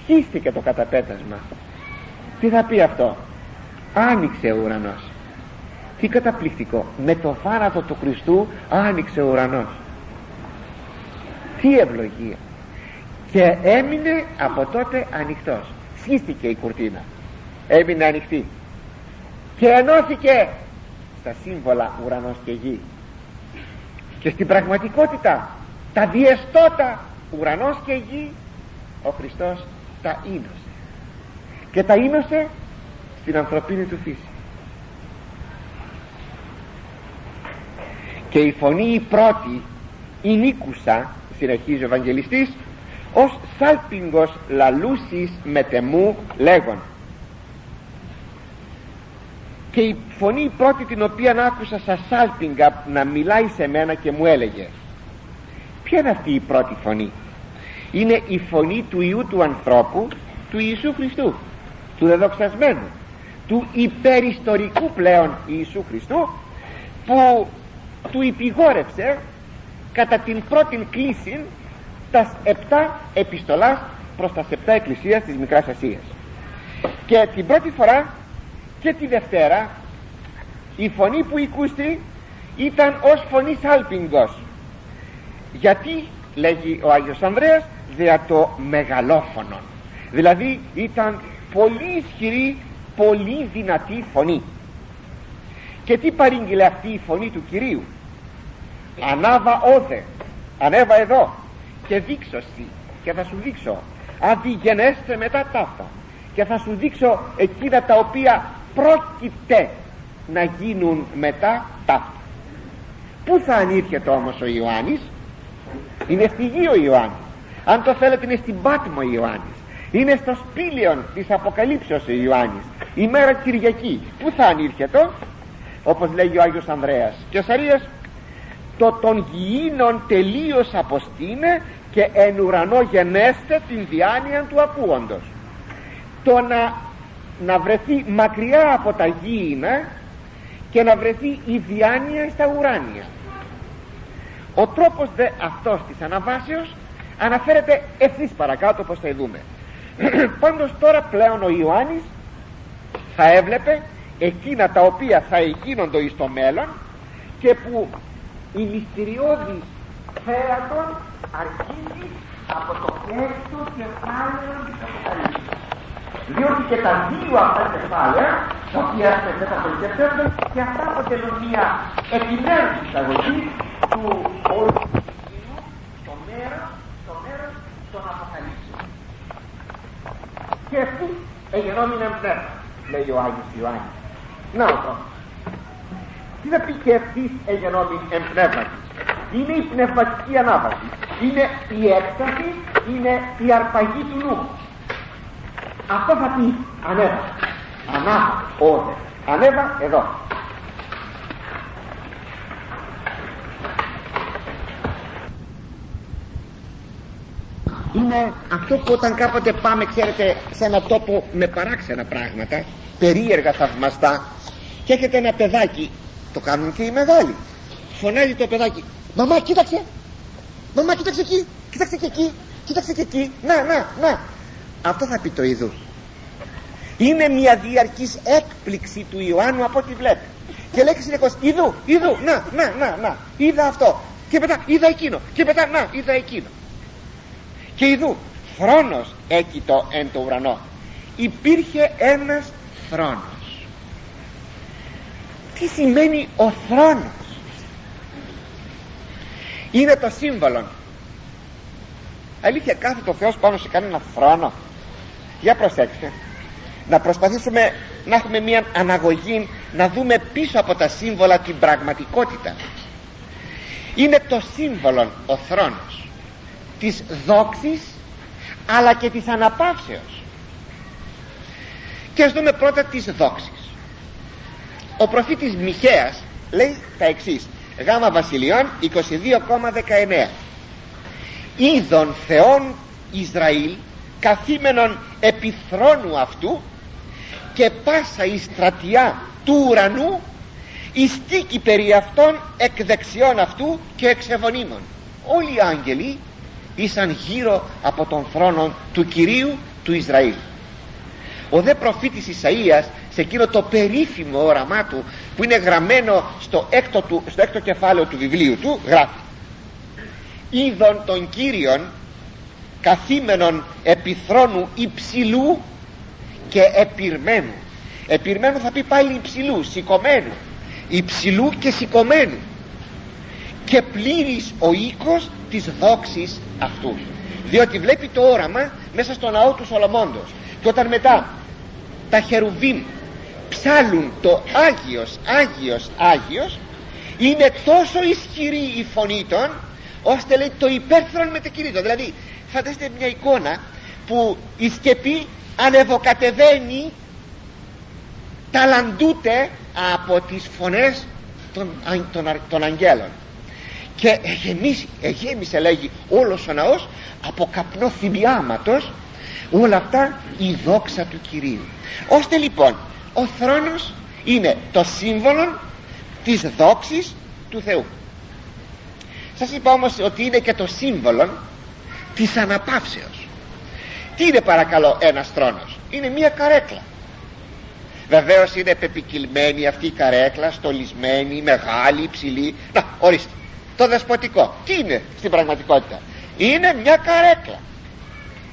σχίστηκε το καταπέτασμα. Τι θα πει αυτό; Άνοιξε ο ουρανός. Τι καταπληκτικό. Με το θάνατο του Χριστού άνοιξε ο ουρανός. Τι ευλογία. Και έμεινε από τότε ανοιχτός. Σχίστηκε η κουρτίνα έμεινε ανοιχτή. Και ενώθηκε στα σύμβολα ουρανός και γη. Και στην πραγματικότητα τα διεστώτα ουρανός και γη ο Χριστός τα ίνωσε. Και τα ίνωσε στην ανθρωπίνη του φύση. Και η φωνή η πρώτη η νίκουσα συνεχίζει ο Ευαγγελιστής ως σάλπιγγος λαλούσις μετεμού λέγον και η φωνή η πρώτη την οποία άκουσα σαν σάλπιγγα να μιλάει σε μένα και μου έλεγε ποια είναι αυτή η πρώτη φωνή; Είναι η φωνή του Ιού του ανθρώπου του Ιησού Χριστού του δεδοξασμένου του υπεριστορικού πλέον Ιησού Χριστού που του υπηγόρευσε κατά την πρώτη κλίση τα επτά επιστολάς προς τα επτά εκκλησίας της Μικράς Ασίας. Και την πρώτη φορά και τη Δευτέρα η φωνή που οικούστη ήταν ως φωνή σάλπιγγος γιατί λέγει ο Άγιος Ανδρέας δια το μεγαλόφωνο δηλαδή ήταν πολύ ισχυρή πολύ δυνατή φωνή. Και τι παρήγγειλε αυτή η φωνή του Κυρίου; Ανάβα όδε ανέβα εδώ και δείξω σι και θα σου δείξω. Αντιγενέστε μετά ταύτα και θα σου δείξω εκείνα τα οποία πρόκειται να γίνουν μετά ταύτα πού θα ανήρχεται όμως ο Ιωάννης; Είναι στη γη ο Ιωάννης. Αν το θέλετε είναι στην Πάτμο ο Ιωάννης. Είναι στο σπήλιον της Αποκαλύψεως ο Ιωάννης. Η μέρα Κυριακή. Πού θα ανήρχεται; Όπως λέγει ο Άγιος Ανδρέας και ο Σαρίας το των γηίνων τελείως αποστήνε και εν ουρανό γενέστε την διάνοια του ακούοντος το να, να βρεθεί μακριά από τα γήινα και να βρεθεί η διάνοια στα ουράνια. Ο τρόπος δε αυτός της αναβάσεως αναφέρεται ευθύς παρακάτω όπως θα δούμε πάντως τώρα πλέον ο Ιωάννης θα έβλεπε εκείνα τα οποία θα γίνονται εις το μέλλον και που η μυστηριώδη θέατον αρχίζει από το έκτο κεφάλαιο της Αποκαλύψης διότι και τα δύο αυτά κεφάλαια τα οποία δεν τα πολιτεύσετε και αυτά αποτελούν μια επιμέρους εισαγωγή του όλου το μέρος, το μέρος των Αποκαλύψεων. Και ευθύς εγενόμην πνεύμα λέει ο Άγιος Ιωάννης. Να ο τρόπος τι θα πει και ευθύς εγενόμην πνεύματι; Είναι η πνευματική ανάβαση. Είναι η έκταση είναι η αρπαγή του νου αυτό θα πει ανέβα. Ανάβα όδε ανέβα εδώ. Είναι αυτό που όταν κάποτε πάμε ξέρετε σε ένα τόπο με παράξενα πράγματα περίεργα θαυμαστά και έχετε ένα παιδάκι. Το κάνουν και οι μεγάλοι. Φωνάζει το παιδάκι. Μαμά κοίταξε! Μαμά κοίταξε εκεί! Κοίταξε και εκεί! Κοίταξε και εκεί! Να να να αυτό θα πει το είδου είναι μια διαρκής έκπληξη του Ιωάννου από ό,τι βλέπει. Και λέει συνεχώς είδου, είδου, να, να, να, να είδα αυτό. Και μετά είδα εκείνο. Και μετά να, είδα εκείνο και ειδού θρόνος έκειτο εν το ουρανό υπήρχε ένας θρόνος. Τι σημαίνει ο θρόνος; Είναι το σύμβολο αλήθεια κάθεται ο Θεός πάνω σε κανένα θρόνο για προσέξτε. Να προσπαθήσουμε να έχουμε μια αναγωγή να δούμε πίσω από τα σύμβολα την πραγματικότητα. Είναι το σύμβολο ο θρόνος της δόξης αλλά και της αναπαύσεως. Και ας δούμε πρώτα της δόξης ο προφήτης Μιχαίας λέει τα εξής. Γάμα βασιλειών 22,19 είδων θεών Ισραήλ καθήμενον επιθρόνου αυτού και πάσα η στρατιά του ουρανού ιστίκη περί αυτών εκ δεξιών αυτού και εξεβονίμων όλοι οι άγγελοι ήσαν γύρω από τον θρόνο του Κυρίου του Ισραήλ. Ο δε προφήτης Ισαΐας σε εκείνο το περίφημο όραμά του που είναι γραμμένο στο έκτο, του, στο έκτο κεφάλαιο του βιβλίου του γράφει είδων των Κύριων καθήμενων επιθρόνου υψηλού και επιρμένου. Επιρμένου θα πει πάλι υψηλού, σηκωμένου. Υψηλού και σηκωμένου. Και πλήρης ο οίκος της δόξης αυτούς. Διότι βλέπει το όραμα μέσα στο ναό του Σολομώντος. Και όταν μετά τα χερουβίμ ψάλουν το Άγιος, Άγιος, Άγιος είναι τόσο ισχυρή η φωνή των ώστε λέει το υπέρθρον μετεκηρύττω δηλαδή φανταστείτε μια εικόνα που η σκεπή ανεβοκατεβαίνει ταλαντούται από τις φωνές των, των, των αγγέλων. Και εγεμίσει, εγέμισε λέγει όλος ο ναός από καπνό θυμιάματος όλα αυτά η δόξα του Κυρίου. Ώστε λοιπόν ο θρόνος είναι το σύμβολο της δόξης του Θεού. Σας είπα όμως ότι είναι και το σύμβολο της αναπαύσεως. Τι είναι παρακαλώ ένας θρόνος είναι μια καρέκλα. Βεβαίως είναι πεπικυλμένη αυτή η καρέκλα στολισμένη, μεγάλη, υψηλή. Να ορίστε το δεσποτικό τι είναι στην πραγματικότητα; Είναι μια καρέκλα.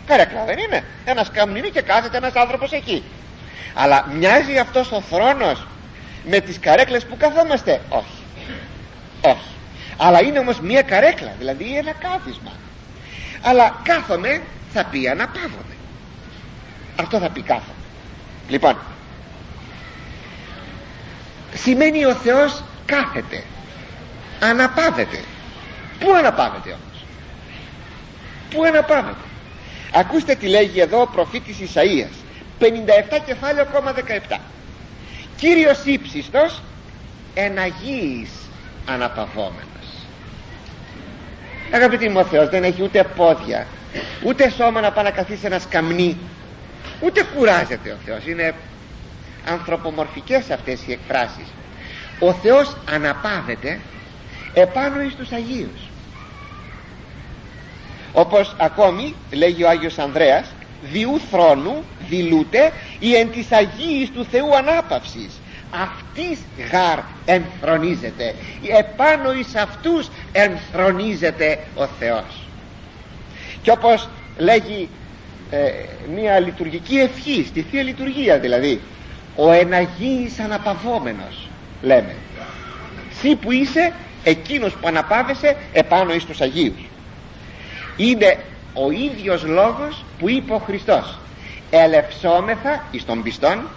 Καρέκλα δεν είναι. Ένας σκαμνίνι και κάθεται ένας άνθρωπος εκεί. Αλλά μοιάζει αυτός ο θρόνος με τις καρέκλες που καθόμαστε; Όχι. Όχι. Αλλά είναι όμως μια καρέκλα δηλαδή ένα κάθισμα αλλά κάθομαι θα πει αναπαύομαι. Αυτό θα πει κάθομαι. Λοιπόν σημαίνει ο Θεός κάθεται αναπάβεται πού αναπάβεται όμως; Πού αναπάβεται ακούστε τι λέγει εδώ ο προφήτης Ισαΐας. 57 κεφάλαιο ακόμα 17 Κύριος ύψιστος εναγίης αναπαυόμενος αγαπητοί μου ο Θεός δεν έχει ούτε πόδια ούτε σώμα να πάει να καθίσει ένα σκαμνί. Ούτε κουράζεται ο Θεός. Είναι ανθρωπομορφικές αυτές οι εκφράσεις. Ο Θεός αναπάβεται επάνω εις τους Αγίους. Όπως ακόμη λέγει ο Άγιος Ανδρέας διού θρόνου δηλούται η εν της Αγίης του Θεού ανάπαυσης αυτής γάρ εμφρονίζεται. Επάνω εις αυτούς εμφρονίζεται ο Θεός. Και όπως λέγει ε, μια λειτουργική ευχή στη Θεία Λειτουργία δηλαδή ο εναγίης αναπαυόμενος λέμε. Σύ που είσαι εκείνος που αναπάβεσαι επάνω εις τους Αγίους είναι ο ίδιος λόγος που είπε ο Χριστός. Ελευσόμεθα εις των πιστών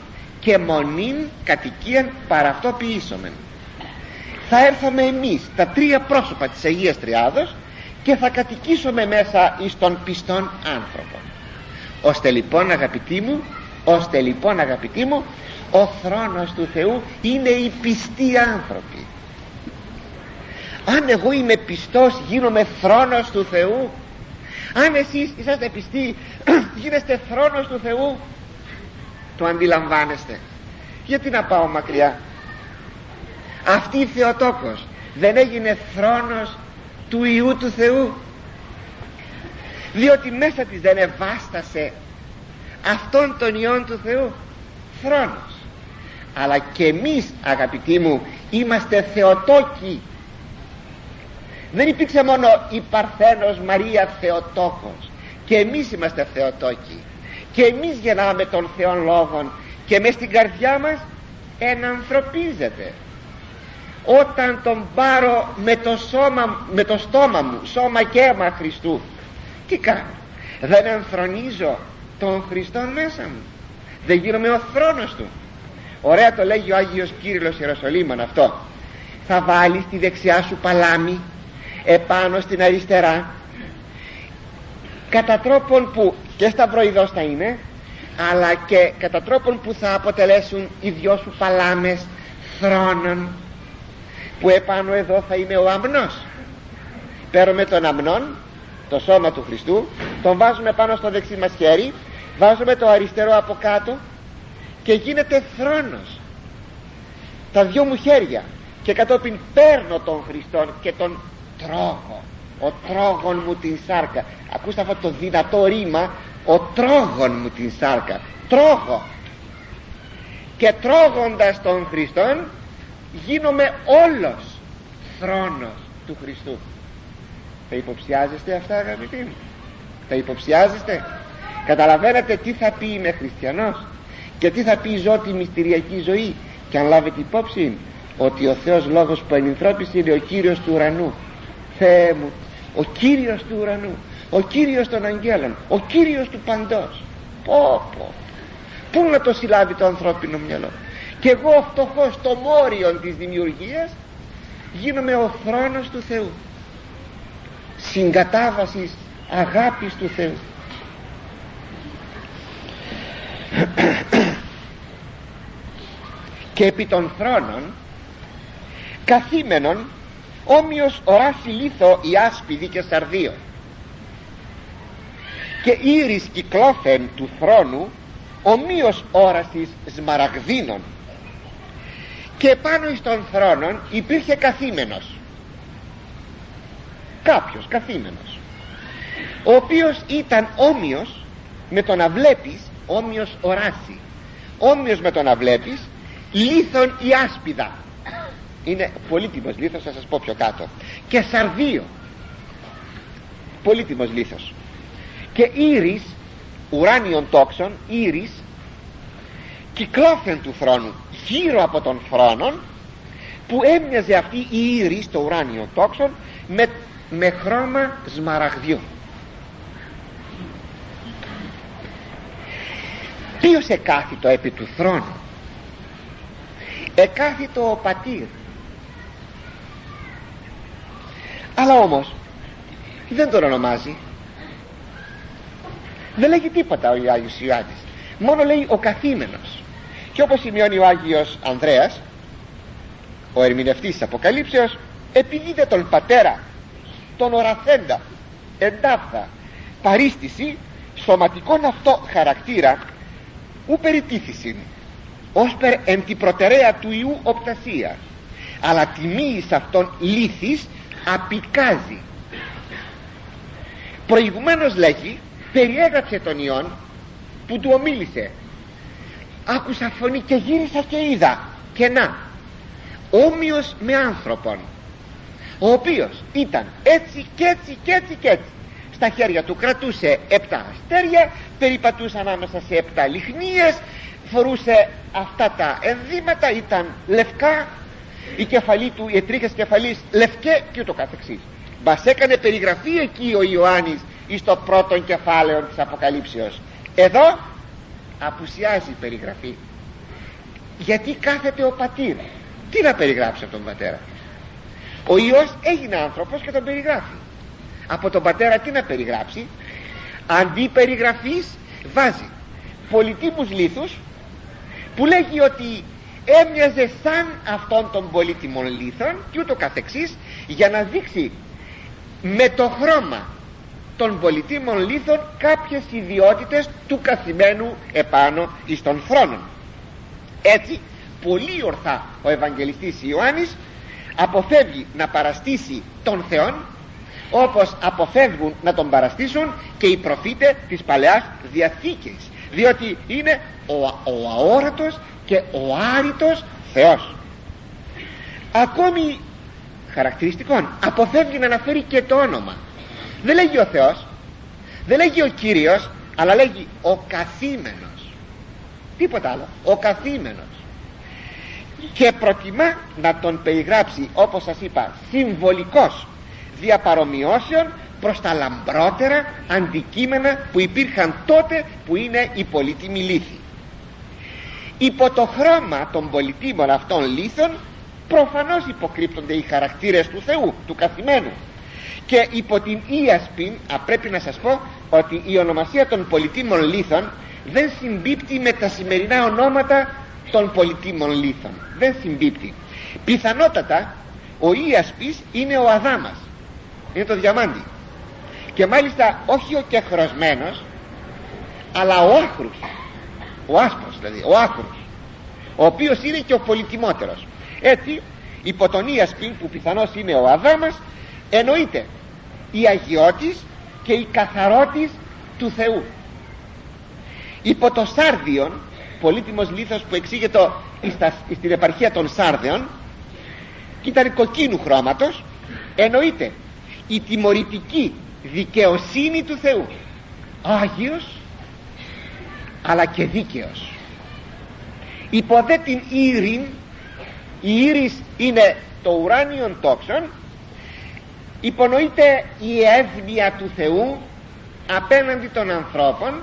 και μονήν κατοικίαν παρά αυτό ποιήσομεν θα έρθουμε εμείς τα τρία πρόσωπα της Αγίας Τριάδος και θα κατοικήσουμε μέσα εις των πιστών άνθρωπον. Ώστε λοιπόν αγαπητοί μου ώστε λοιπόν αγαπητοί μου ο θρόνος του Θεού είναι οι πιστοί άνθρωποι. Αν εγώ είμαι πιστός γίνομαι θρόνος του Θεού. Αν εσείς είσαστε πιστοί γίνεστε θρόνος του Θεού το αντιλαμβάνεστε. Γιατί να πάω μακριά; Αυτή η Θεοτόκος δεν έγινε θρόνος του Ιού του Θεού; Διότι μέσα της δεν ευάστασε αυτόν τον Υιόν του Θεού. Θρόνος. Αλλά και εμείς αγαπητοί μου είμαστε Θεοτόκοι. Δεν υπήρξε μόνο η Παρθένος Μαρία Θεοτόκος. Και εμείς είμαστε Θεοτόκοι και εμείς γεννάμε τον Θεόν Λόγων και μες στην καρδιά μας ενανθρωπίζεται. Όταν τον πάρω με το, σώμα, με το στόμα μου σώμα και αίμα Χριστού τι κάνω; Δεν ενθρονίζω τον Χριστό μέσα μου. Δεν γίνομαι ο θρόνος του. Ωραία το λέγει ο Άγιος Κύριλλος Ιεροσολύμων αυτό. Θα βάλεις τη δεξιά σου παλάμη επάνω στην αριστερά κατά τρόπον που και στα προειδός θα είναι αλλά και κατά τρόπον που θα αποτελέσουν οι δυο σου παλάμες θρόνων. Που επάνω εδώ θα είναι ο αμνός. Παίρνουμε τον αμνόν το σώμα του Χριστού τον βάζουμε πάνω στο δεξί μας χέρι βάζουμε το αριστερό από κάτω και γίνεται θρόνος. Τα δυο μου χέρια και κατόπιν παίρνω τον Χριστόν και τον τρώγω ο τρόγων μου την σάρκα. Ακούστε αυτό το δυνατό ρήμα. Ο τρόγων μου την σάρκα. Τρώγω και τρώγοντας τον Χριστόν γίνομαι όλος θρόνος του Χριστού. Θα υποψιάζεστε αυτά αγαπητοί μου; Θα υποψιάζεστε; Καταλαβαίνετε τι θα πει είμαι χριστιανός και τι θα πει ζω τη μυστηριακή ζωή; Και αν λάβετε υπόψη ότι ο Θεός Λόγος που ενυνθρώπισε είναι ο Κύριος του ουρανού. Θεέ μου ο Κύριος του ουρανού ο Κύριος των αγγέλων ο Κύριος του παντός. Πω πω. Πού να το συλλάβει το ανθρώπινο μυαλό. Και εγώ φτωχός στο μόριο της δημιουργίας γίνομαι ο θρόνος του Θεού. Συγκατάβασης αγάπης του Θεού. Και επί των θρόνων καθήμενον όμοιος οράσει λίθο η άσπιδη και σαρδίο. Και ήρης κυκλώθεν του θρόνου ομοίως όρασης σμαραγδίνων. Και πάνω εις των θρόνων υπήρχε καθήμενος. Κάποιος καθήμενος. Ο οποίος ήταν όμοιος με το να βλέπεις όμοιος οράσει. Όμοιος με το να βλέπεις λίθον η άσπιδα είναι πολύτιμος λίθος θα σας πω πιο κάτω. Και σαρδίο. Πολύτιμος λίθος. Και ήρης ουράνιων τόξων ήρης κυκλώθεν του θρόνου γύρω από τον θρόνο που έμοιαζε αυτή η ήρη στο ουράνιο τόξον με, με χρώμα σμαραγδιού. Ποιος εκάθιτο επί του θρόνου; Εκάθιτο ο πατήρ αλλά όμως δεν τον ονομάζει. Δεν λέγει τίποτα ο Άγιος Ιωάννης. Μόνο λέει ο καθήμενος. Και όπως σημειώνει ο Άγιος Ανδρέας ο ερμηνευτής της Αποκαλύψεως επειδή τον πατέρα τον οραθέντα εντάφθα παρίστηση σωματικών αυτό χαρακτήρα ου περιτήθησιν ως περ εν την προτεραία του Ιού οπτασίας. Αλλά τιμή εις αυτόν λύθης απικάζει προηγουμένως λέγει περιέγραψε τον Υιόν που του ομίλησε. Άκουσα φωνή και γύρισα και είδα και να όμοιος με άνθρωπον ο οποίος ήταν έτσι και έτσι και έτσι και έτσι. Στα χέρια του κρατούσε επτά αστέρια περιπατούσε ανάμεσα σε επτά λιχνίες φορούσε αυτά τα ενδύματα ήταν λευκά η κεφαλή του, οι τρίχες κεφαλής λευκέ και ούτω καθεξής. Μας έκανε περιγραφή εκεί ο Ιωάννης εις το πρώτο κεφάλαιο της Αποκαλύψεως. Εδώ απουσιάζει η περιγραφή. Γιατί κάθεται ο πατήρ. Τι να περιγράψει από τον πατέρα ο Υιός έγινε άνθρωπος και τον περιγράφει. Από τον πατέρα τι να περιγράψει. Αντί περιγραφής βάζει πολιτήμους λίθους που λέγει ότι έμοιαζε σαν αυτόν των πολύτιμων λίθων και ούτω καθεξής για να δείξει με το χρώμα των πολιτήμων λίθων κάποιες ιδιότητες του καθημένου επάνω εις των θρόνων. Έτσι πολύ ορθά ο Ευαγγελιστής Ιωάννης αποφεύγει να παραστήσει τον Θεόν όπως αποφεύγουν να τον παραστήσουν και οι προφήτες της Παλαιάς Διαθήκης διότι είναι ο, ο αόρατος και ο άρρητος Θεός. Ακόμη χαρακτηριστικών. Αποφεύγει να αναφέρει και το όνομα. Δεν λέγει ο Θεός δεν λέγει ο Κύριος αλλά λέγει ο καθήμενος. Τίποτα άλλο. Ο καθήμενος. Και προτιμά να τον περιγράψει όπως σας είπα συμβολικός διαπαρομοιώσεων προς τα λαμπρότερα αντικείμενα που υπήρχαν τότε που είναι η πολύτιμη λύθη υπό το χρώμα των πολιτήμων αυτών λίθων προφανώς υποκρύπτονται οι χαρακτήρες του Θεού, του καθημένου. Και υπό την ίασπιν πρέπει να σας πω ότι η ονομασία των πολιτήμων λίθων δεν συμπίπτει με τα σημερινά ονόματα των πολιτήμων λίθων δεν συμπίπτει. Πιθανότατα ο Ίασπης είναι ο Αδάμας. Είναι το διαμάντι. Και μάλιστα όχι ο κεχρωσμένος αλλά ο άχρους ο άσπρος δηλαδή ο άχρους ο οποίος είναι και ο πολυτιμότερος. Έτσι υπό τον Ιασπίν που πιθανώς είναι ο Αδάμας εννοείται η αγιώτης και η καθαρότης του Θεού. Υπό το Σάρδιον πολύτιμος λίθος που εξήγεται στην επαρχία των Σάρδεων και ήταν κοκκίνου χρώματος εννοείται η τιμωρητική δικαιοσύνη του Θεού. Άγιος αλλά και δίκαιος. Υποδέ την ήρην η ήρης είναι το ουράνιον τόξον υπονοείται η εύνοια του Θεού απέναντι των ανθρώπων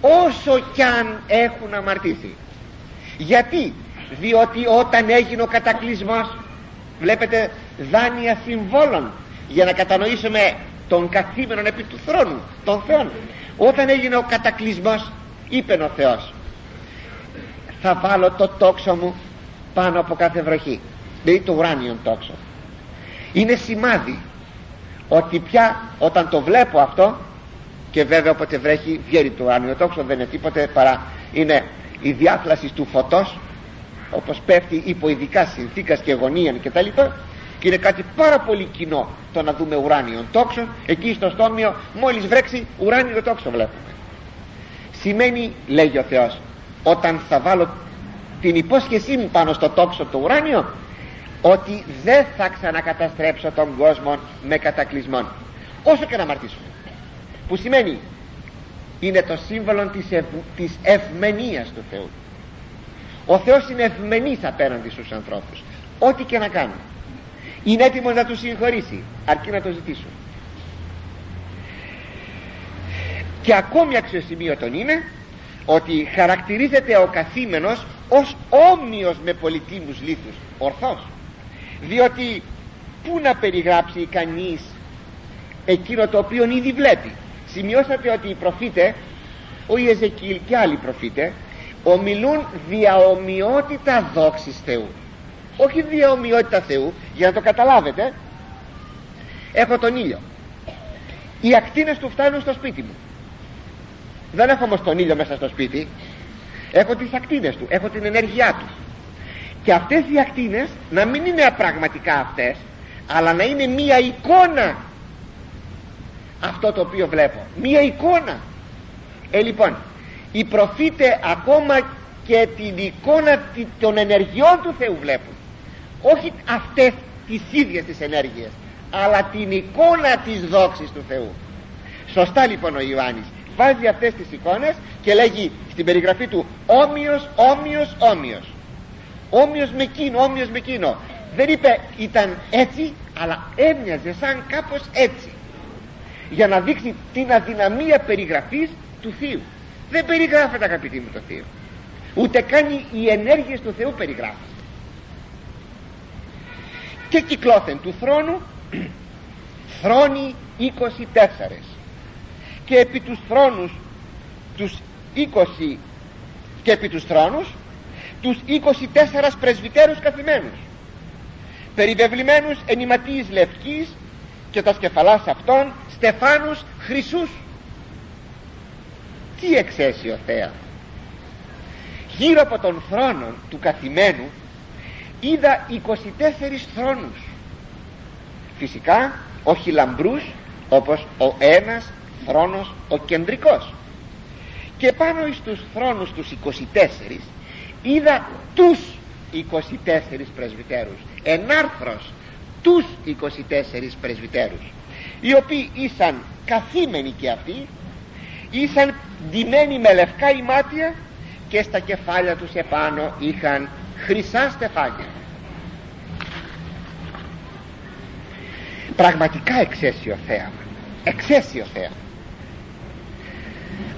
όσο κι αν έχουν αμαρτήσει. Γιατί; Διότι όταν έγινε ο κατακλυσμός βλέπετε δάνεια συμβόλων για να κατανοήσουμε τον καθήμενο επί του θρόνου των Θεών όταν έγινε ο κατακλυσμός είπε ο Θεός θα βάλω το τόξο μου πάνω από κάθε βροχή δηλαδή το ουράνιον τόξο. Είναι σημάδι ότι πια όταν το βλέπω αυτό και βέβαια όποτε βρέχει βγαίνει το ουράνιο τόξο δεν είναι τίποτε παρά είναι η διάθλαση του φωτός όπως πέφτει υπό ειδικά συνθήκας και γωνίαν και τα λοιπά και είναι κάτι πάρα πολύ κοινό το να δούμε ουράνιο τόξο. Εκεί στο στόμιο μόλις βρέξει ουράνιο τόξο βλέπουμε σημαίνει λέγει ο Θεός όταν θα βάλω την υπόσχεσή μου πάνω στο τόξο το ουράνιο ότι δεν θα ξανακαταστρέψω τον κόσμο με κατακλυσμών. Όσο και να αμαρτήσουμε. Που σημαίνει είναι το σύμβολο της, ευ, της ευμενίας του Θεού. Ο Θεός είναι ευμενής απέναντι στους ανθρώπους. Ό,τι και να κάνουν είναι έτοιμος να τους συγχωρήσει αρκεί να το ζητήσουν και ακόμη αξιοσημείωτον είναι ότι χαρακτηρίζεται ο καθήμενος ως όμοιος με πολιτήμους λίθους ορθός διότι πού να περιγράψει κανείς εκείνο το οποίο ήδη βλέπει. Σημειώσατε ότι οι προφήτε ο Ιεζεκίλ και άλλοι προφήτε ομιλούν διαομοιότητα δόξης Θεού. Όχι διαομοιότητα Θεού για να το καταλάβετε έχω τον ήλιο. Οι ακτίνες του φτάνουν στο σπίτι μου δεν έχω όμως τον ήλιο μέσα στο σπίτι. Έχω τις ακτίνες του έχω την ενέργειά του. Και αυτές οι ακτίνες να μην είναι απραγματικά αυτές αλλά να είναι μία εικόνα. Αυτό το οποίο βλέπω μία εικόνα. Ε λοιπόν οι προφήτε ακόμα και την εικόνα των ενεργειών του Θεού βλέπουν. Όχι αυτές τις ίδιες τις ενέργειες αλλά την εικόνα της δόξης του Θεού. Σωστά λοιπόν ο Ιωάννης βάζει αυτές τις εικόνες και λέγει στην περιγραφή του όμοιος, όμοιος, όμοιος όμοιος με εκείνο, όμοιος με εκείνο δεν είπε ήταν έτσι αλλά έμοιαζε σαν κάπως έτσι. Για να δείξει την αδυναμία περιγραφής του Θείου. Δεν περιγράφεται αγαπητοί μου το Θείο ούτε καν οι ενέργειες του Θεού περιγράφονται. Και κυκλώθεν του θρόνου θρόνοι 24 και επί τους θρόνους τους 20 και επί τους θρόνους τους 24 πρεσβυτέρους καθημένους. Περιβεβλημένους ενηματίης λευκής και τα σκεφαλάς αυτών στεφάνους χρυσούς. Τι εξαίσιο θέα γύρω από τον θρόνο του καθημένου είδα 24 θρόνους. Φυσικά όχι λαμπρούς όπως ο ένας θρόνος ο κεντρικός. Και πάνω στους θρόνους τους 24 είδα τους 24 πρεσβυτέρους. Ενάρθρος τους 24 πρεσβυτέρους οι οποίοι ήσαν καθήμενοι και αυτοί ήσαν ντυμένοι με λευκά ημάτια και στα κεφάλια τους επάνω είχαν χρυσά στεφάνια. Πραγματικά εξαίσιο θέαμα. Εξαίσιο θέαμα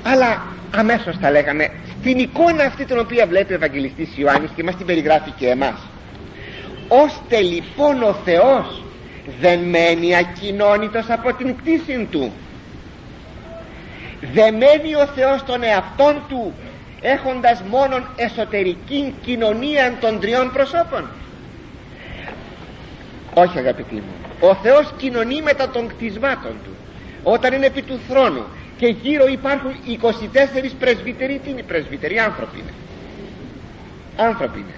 αλλά αμέσως θα λέγαμε στην εικόνα αυτή την οποία βλέπει ο Ευαγγελιστής Ιωάννης και μας την περιγράφει και εμάς. Ώστε λοιπόν ο Θεός δεν μένει ακοινώνητος από την κτήση του. Δεν μένει ο Θεός τον εαυτόν του έχοντας μόνον εσωτερική κοινωνία των τριών προσώπων. Όχι αγαπητοί μου. Ο Θεός κοινωνεί μετά των κτισμάτων του όταν είναι επί του θρόνου και γύρω υπάρχουν 24 πρεσβύτεροι. Τι είναι πρεσβύτεροι; Άνθρωποι είναι. Άνθρωποι είναι.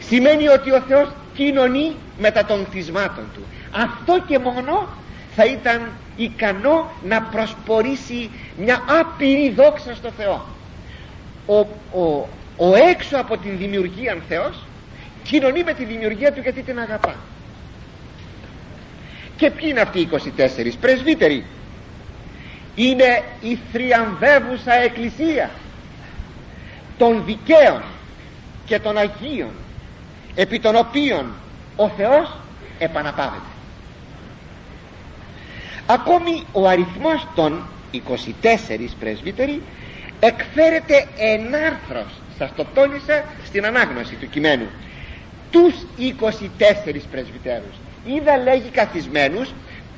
Σημαίνει ότι ο Θεός κοινωνεί μετά των κτισμάτων του. Αυτό και μόνο θα ήταν ικανό να προσπορήσει μια άπειρη δόξα στο Θεό. Ο, ο, ο έξω από την δημιουργία Θεός κοινωνεί με τη δημιουργία του γιατί την αγαπά. Και ποιοι είναι αυτοί οι 24 πρεσβύτεροι είναι η θριαμβεύουσα εκκλησία των δικαίων και των Αγίων επί των οποίων ο Θεός επαναπάβεται ακόμη ο αριθμός των 24 πρεσβύτεροι εκφέρεται ενάρθρος σας το τόνισα στην ανάγνωση του κειμένου τους 24 πρεσβυτέρους. Είδα λέγει καθισμένους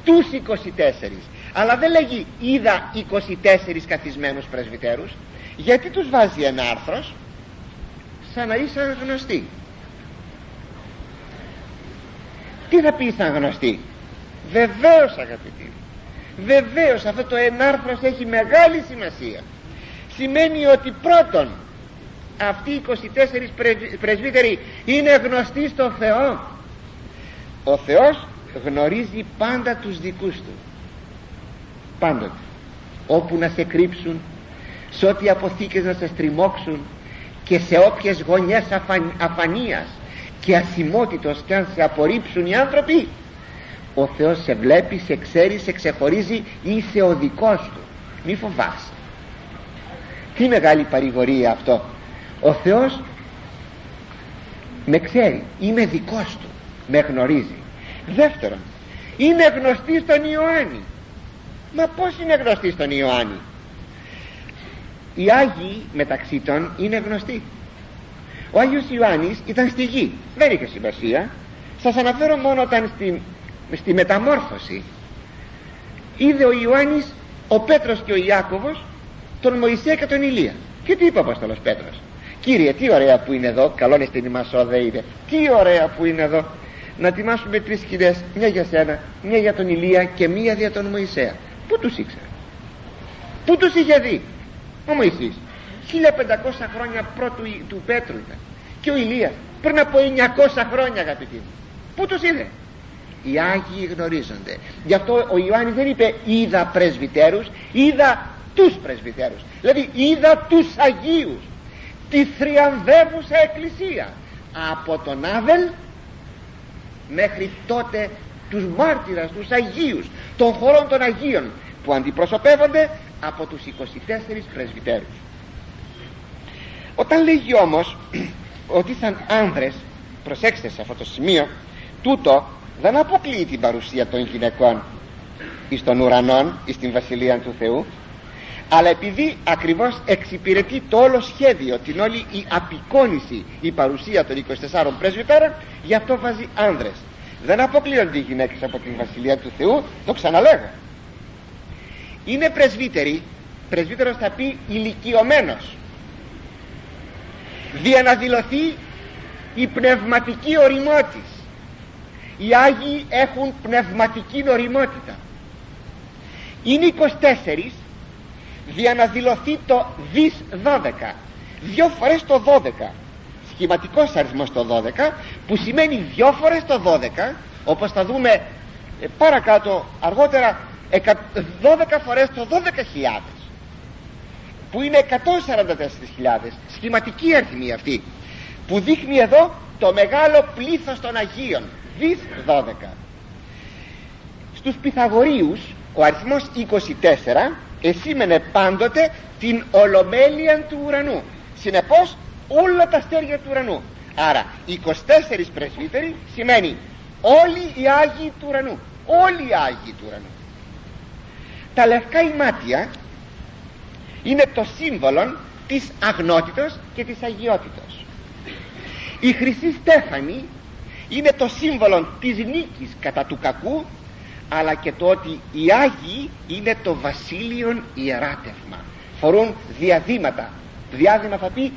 τους 24 αλλά δεν λέγει είδα 24 καθισμένους πρεσβυτέρους γιατί τους βάζει ένα άρθρος σαν να ήσαν γνωστοί τι θα πεις σαν γνωστοί; Βεβαίως αγαπητοί βεβαίως αυτό το ενάρθρος έχει μεγάλη σημασία. Σημαίνει ότι πρώτον αυτοί οι 24 πρεσβύτεροι είναι γνωστοί στο Θεό. Ο Θεός γνωρίζει πάντα τους δικούς του πάντοτε όπου να σε κρύψουν σε ό,τι αποθήκες να σε στριμώξουν και σε όποιες γωνιές αφανίας και ασημότητος και αν σε απορρίψουν οι άνθρωποι ο Θεός σε βλέπει, σε ξέρει, σε ξεχωρίζει είσαι ο δικός του. Μη φοβάσαι. Τι μεγάλη παρηγορία αυτό. Ο Θεός με ξέρει είμαι δικός του με γνωρίζει. Δεύτερον είναι γνωστή στον Ιωάννη μα πως είναι γνωστή στον Ιωάννη; Οι Άγιοι μεταξύ των είναι γνωστοί. Ο Άγιος Ιωάννης ήταν στη γη. Δεν είχε σημασία σας αναφέρω μόνο όταν στη, στη μεταμόρφωση. Είδε ο Ιωάννης ο Πέτρος και ο Ιάκωβος τον Μωυσέα και τον Ηλία. Και τι είπε ο Απόστολος Πέτρος; Κύριε τι ωραία που είναι εδώ. Καλόν στην ημασό δε είδε τι ωραία που είναι εδώ. Να ετοιμάσουμε τρεις σκηνές. Μια για σένα μια για τον Ηλία και μια για τον Μωυσέα πού τους ήξερες; Πού τους είχε δει; Ο Μωυσής 1500 χρόνια πρώτου του Πέτρου ήταν. Και ο Ηλίας πριν από 900 χρόνια αγαπητοί μου. Πού τους είδε; Οι Άγιοι γνωρίζονται. Γι' αυτό ο Ιωάννης δεν είπε είδα πρεσβυτέρους είδα τους πρεσβυτέρους δηλαδή είδα τους Αγίους. Τη θριαμβεύουσα εκκλησία. Από τον Άβελ μέχρι τότε τους μάρτυρας, τους Αγίους των χωρών των Αγίων που αντιπροσωπεύονται από τους 24 πρεσβυτέρους. Όταν λέγει όμως ότι ήταν άνδρες προσέξτε σε αυτό το σημείο τούτο δεν αποκλείει την παρουσία των γυναικών εις των ουρανών εις την Βασιλεία του Θεού αλλά επειδή ακριβώς εξυπηρετεί το όλο σχέδιο την όλη η απεικόνηση η παρουσία των 24 πρέσβυτερα γι' αυτό βάζει άνδρες δεν αποκλείονται οι γυναίκες από την Βασιλεία του Θεού το ξαναλέγω. Είναι πρεσβύτεροι πρεσβύτερος θα πει ηλικιωμένος. Δια να δηλωθεί η πνευματική οριμότης. Οι Άγιοι έχουν πνευματική οριμότητα. Είναι 24 για να δηλωθεί το δις 12 δυο φορές το 12 σχηματικός αριθμός το 12 που σημαίνει δυο φορές το 12 όπως θα δούμε ε, παρακάτω αργότερα 12 φορές το 12.000 που είναι 144.000 σχηματική αριθμή αυτή που δείχνει εδώ το μεγάλο πλήθος των Αγίων δις 12 στους Pythagoreus ο αριθμός 24 εσήμενε πάντοτε την ολομέλεια του ουρανού. Συνεπώς όλα τα αστέρια του ουρανού. Άρα 24 πρεσβύτεροι σημαίνει όλοι οι Άγιοι του ουρανού. Όλοι οι Άγιοι του ουρανού. Τα λευκά ημάτια είναι το σύμβολο της αγνότητος και της αγιότητος. Η χρυσή στέφανη είναι το σύμβολο της νίκης κατά του κακού αλλά και το ότι οι Άγιοι είναι το βασίλειον ιεράτευμα. Φορούν διαδήματα. Διάδημα θα πει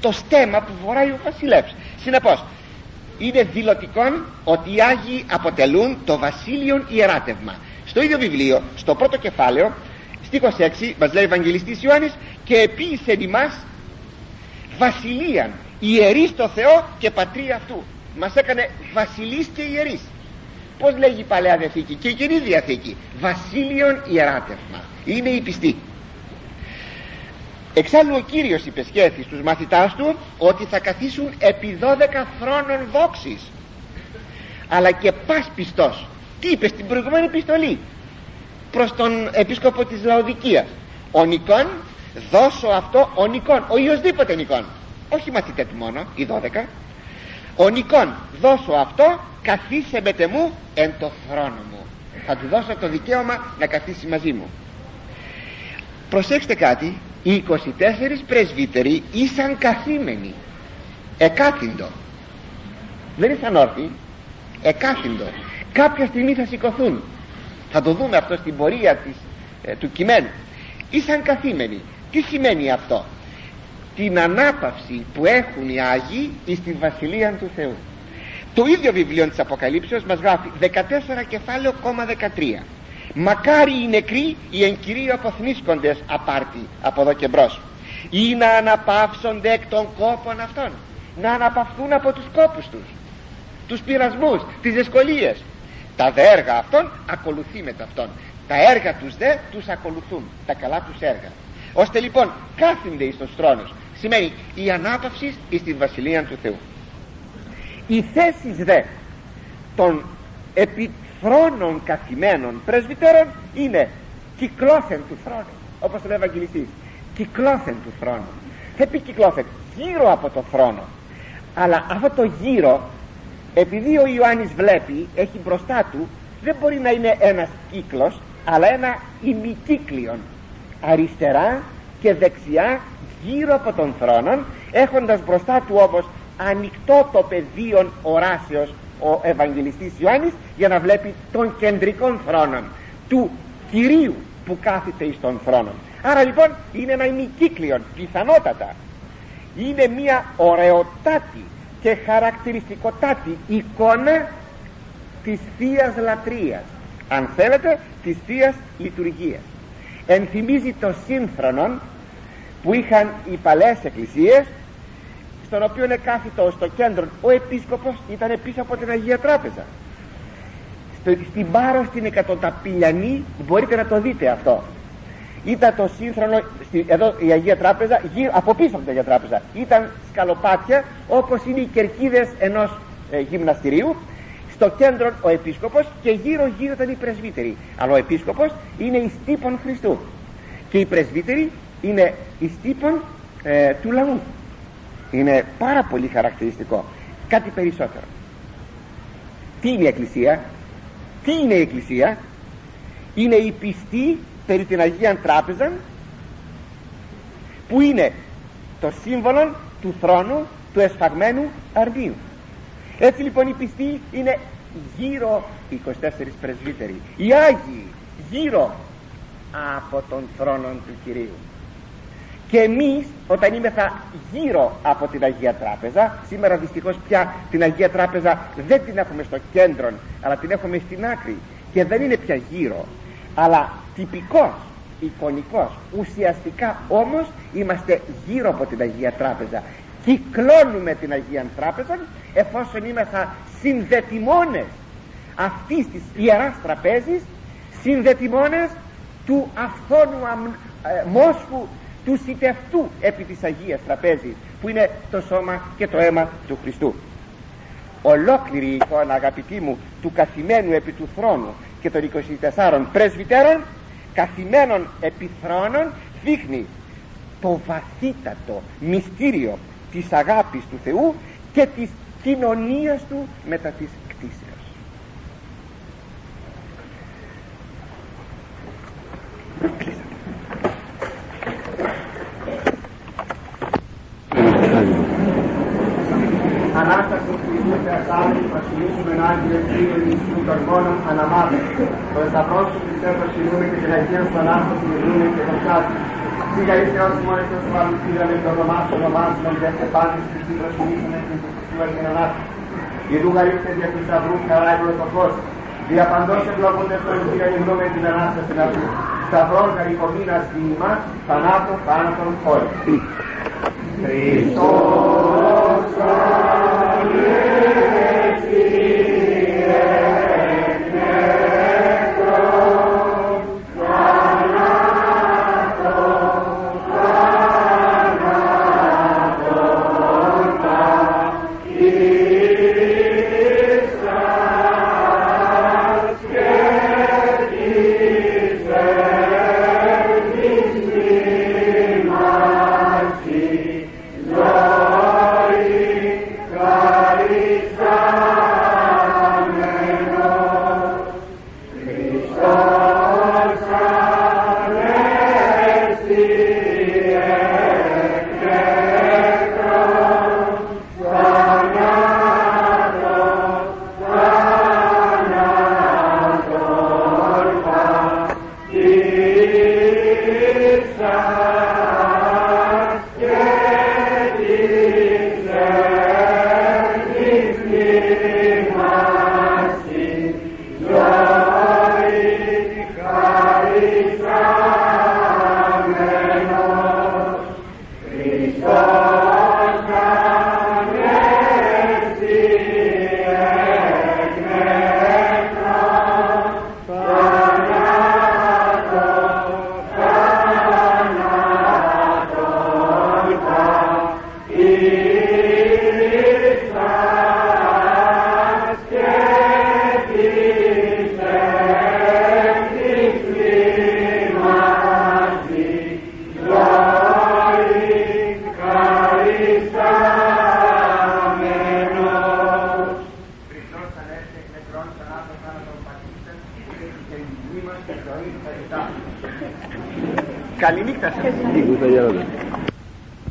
το στέμα που φοράει ο βασιλεύς συνεπώς είναι δηλωτικό ότι οι Άγιοι αποτελούν το βασίλειον ιεράτευμα. Στο ίδιο βιβλίο στο πρώτο κεφάλαιο στίχος 6 μας λέει ο Ευαγγελιστής Ιωάννης και επίησε εμάς βασιλείαν ιερής στο Θεό και πατρία αυτού μας έκανε βασιλείς και ιερείς. Πως λέγει η Παλαιά Διαθήκη; Και η Καινή Διαθήκη. Βασίλειον ιεράτευμα. Είναι η πιστή εξάλλου ο Κύριος υπεσχέθη στους μαθητάς του ότι θα καθίσουν επί 12 θρόνων δόξης αλλά και πας πιστός. Τι είπες στην προηγούμενη επιστολή; Προς τον επίσκοπο της Λαοδικίας. Ο Νικόν δώσω αυτό ο Νικόν ο Ιωσδήποτε Νικόν. Όχι μαθητέ του μόνο οι 12 ο Νικόν δώσω αυτό καθίσε με μου εν το θρόνο μου. Θα του δώσω το δικαίωμα να καθίσει μαζί μου. Προσέξτε κάτι οι 24 πρεσβύτεροι ήσαν καθήμενοι. Εκάθυντο δεν ήσαν όρθιοι. Εκάθυντο κάποια στιγμή θα σηκωθούν. Θα το δούμε αυτό στην πορεία της, ε, του κειμένου. Ήσαν καθήμενοι. Τι σημαίνει αυτό; Την ανάπαυση που έχουν οι Άγιοι στη Βασιλεία του Θεού. Το ίδιο βιβλίο της Αποκαλύψεως μας γράφει 14 κεφάλαιο κόμμα 13 μακάρι οι νεκροί οι εν κυρίω αποθνίσκοντες απάρτη από εδώ και μπρος. Ή να αναπαύσονται εκ των κόπων αυτών. Να αναπαυθούν από τους κόπους τους. Τους πειρασμούς, τις δυσκολίες. Τα δε έργα αυτών ακολουθεί με αυτόν τα έργα τους δε τους ακολουθούν. Τα καλά τους έργα. Ώστε λοιπόν κάθονται εις τους θρόνους. Σημαίνει η ανάπαυση εις τη Βασιλεία του Θεού. Οι θέσεις δε των επιθρόνων καθημένων πρεσβυτέρων είναι κυκλώθεν του θρόνου. Όπως το λέει ο Ευαγγελιστής κυκλώθεν του θρόνου. Δεν πει κυκλώθεν γύρω από το θρόνο. Αλλά αυτό το γύρω επειδή ο Ιωάννης βλέπει έχει μπροστά του δεν μπορεί να είναι ένας κύκλος αλλά ένα ημικύκλιον. Αριστερά και δεξιά γύρω από τον θρόνο έχοντας μπροστά του όμως ανοιχτό το πεδίο οράσεως ο Ευαγγελιστής Ιωάννης για να βλέπει τον κεντρικό θρόνο του Κυρίου που κάθεται εις τον θρόνο άρα λοιπόν είναι ένα ημικύκλιο πιθανότατα. Είναι μια ωραιοτάτη και χαρακτηριστικοτάτη εικόνα της Θείας Λατρείας. Αν θέλετε της Θείας Λειτουργίας. Ενθυμίζει το σύμφρονο που είχαν οι παλαιές εκκλησίες στον οποίο είναι κάθετο στο κέντρο ο επίσκοπος ήταν πίσω από την Αγία Τράπεζα. Στο, στην Πάρο στην Εκατοταπηλιανή μπορείτε να το δείτε αυτό. Ήταν το σύγχρονο εδώ η Αγία Τράπεζα γύρω, από πίσω από την Αγία Τράπεζα. Ήταν σκαλοπάτια όπως είναι οι κερκίδες ενός ε, γυμναστηρίου. Στο κέντρο ο επίσκοπος και γύρω γύρω ήταν οι πρεσβύτεροι. Αλλά ο επίσκοπος είναι η στύπων Χριστού. Και οι πρεσβύτεροι είναι η στύπων ε, του λαού είναι πάρα πολύ χαρακτηριστικό. Κάτι περισσότερο. Τι είναι η Εκκλησία; Τι είναι η Εκκλησία; Είναι η πιστή περί την Αγία Τράπεζα που είναι το σύμβολο του θρόνου του εσφαγμένου αρνίου. Έτσι λοιπόν οι πιστοί είναι γύρω οι 24 πρεσβύτεροι οι Άγιοι γύρω από τον θρόνο του Κυρίου και εμείς όταν είμεθα γύρω από την Αγία Τράπεζα σήμερα δυστυχώς πια την Αγία Τράπεζα δεν την έχουμε στο κέντρο αλλά την έχουμε στην άκρη. Και δεν είναι πια γύρω αλλά τυπικός εικονικός ουσιαστικά όμως είμαστε γύρω από την Αγία Τράπεζα. Κυκλώνουμε την Αγία Τράπεζα εφόσον είμαστε συνδετημόνες αυτής της Ιεράς Τραπέζης συνδετημόνες του αυθόνου ε, μόσχου τους σιτευτού επί της Αγίας Τραπέζης που είναι το σώμα και το αίμα του Χριστού. Ολόκληρη η εικόνα αγαπητοί μου του καθημένου επί του θρόνου και των 24 πρεσβυτέρων καθημένων επί θρόνων δείχνει το βαθύτατο μυστήριο της αγάπης του Θεού και της κοινωνίας του μετά της κτίσεως Ανάσταση του Ιησού Θεασάρη, βασιλίσουμε Άγιε Κύριε Ιησούς των μόνων αναμάδες. Το εσταυρό σου πιστεύω συνούμε και την Αγίας σου Ανάσταση μιλούμε και τον Σάτι. Σίγα είσαι όσοι μόνοι και όσοι βάλουν πήραμε το όνομά σου, όνομά σου, τον και πάλι στη στην προσυμίσουμε και στην Χριστούβα την Ανάσταση. Η δούγα ήρθε δια του σταυρού χαρά το φως. Διαπαντός ευλόγονται στο Ελσία γνώμε την Ανάσταση να πει. Σταυρός γαρικομήνας δίνημα, θανάτων, θάνατον όλοι. Χριστός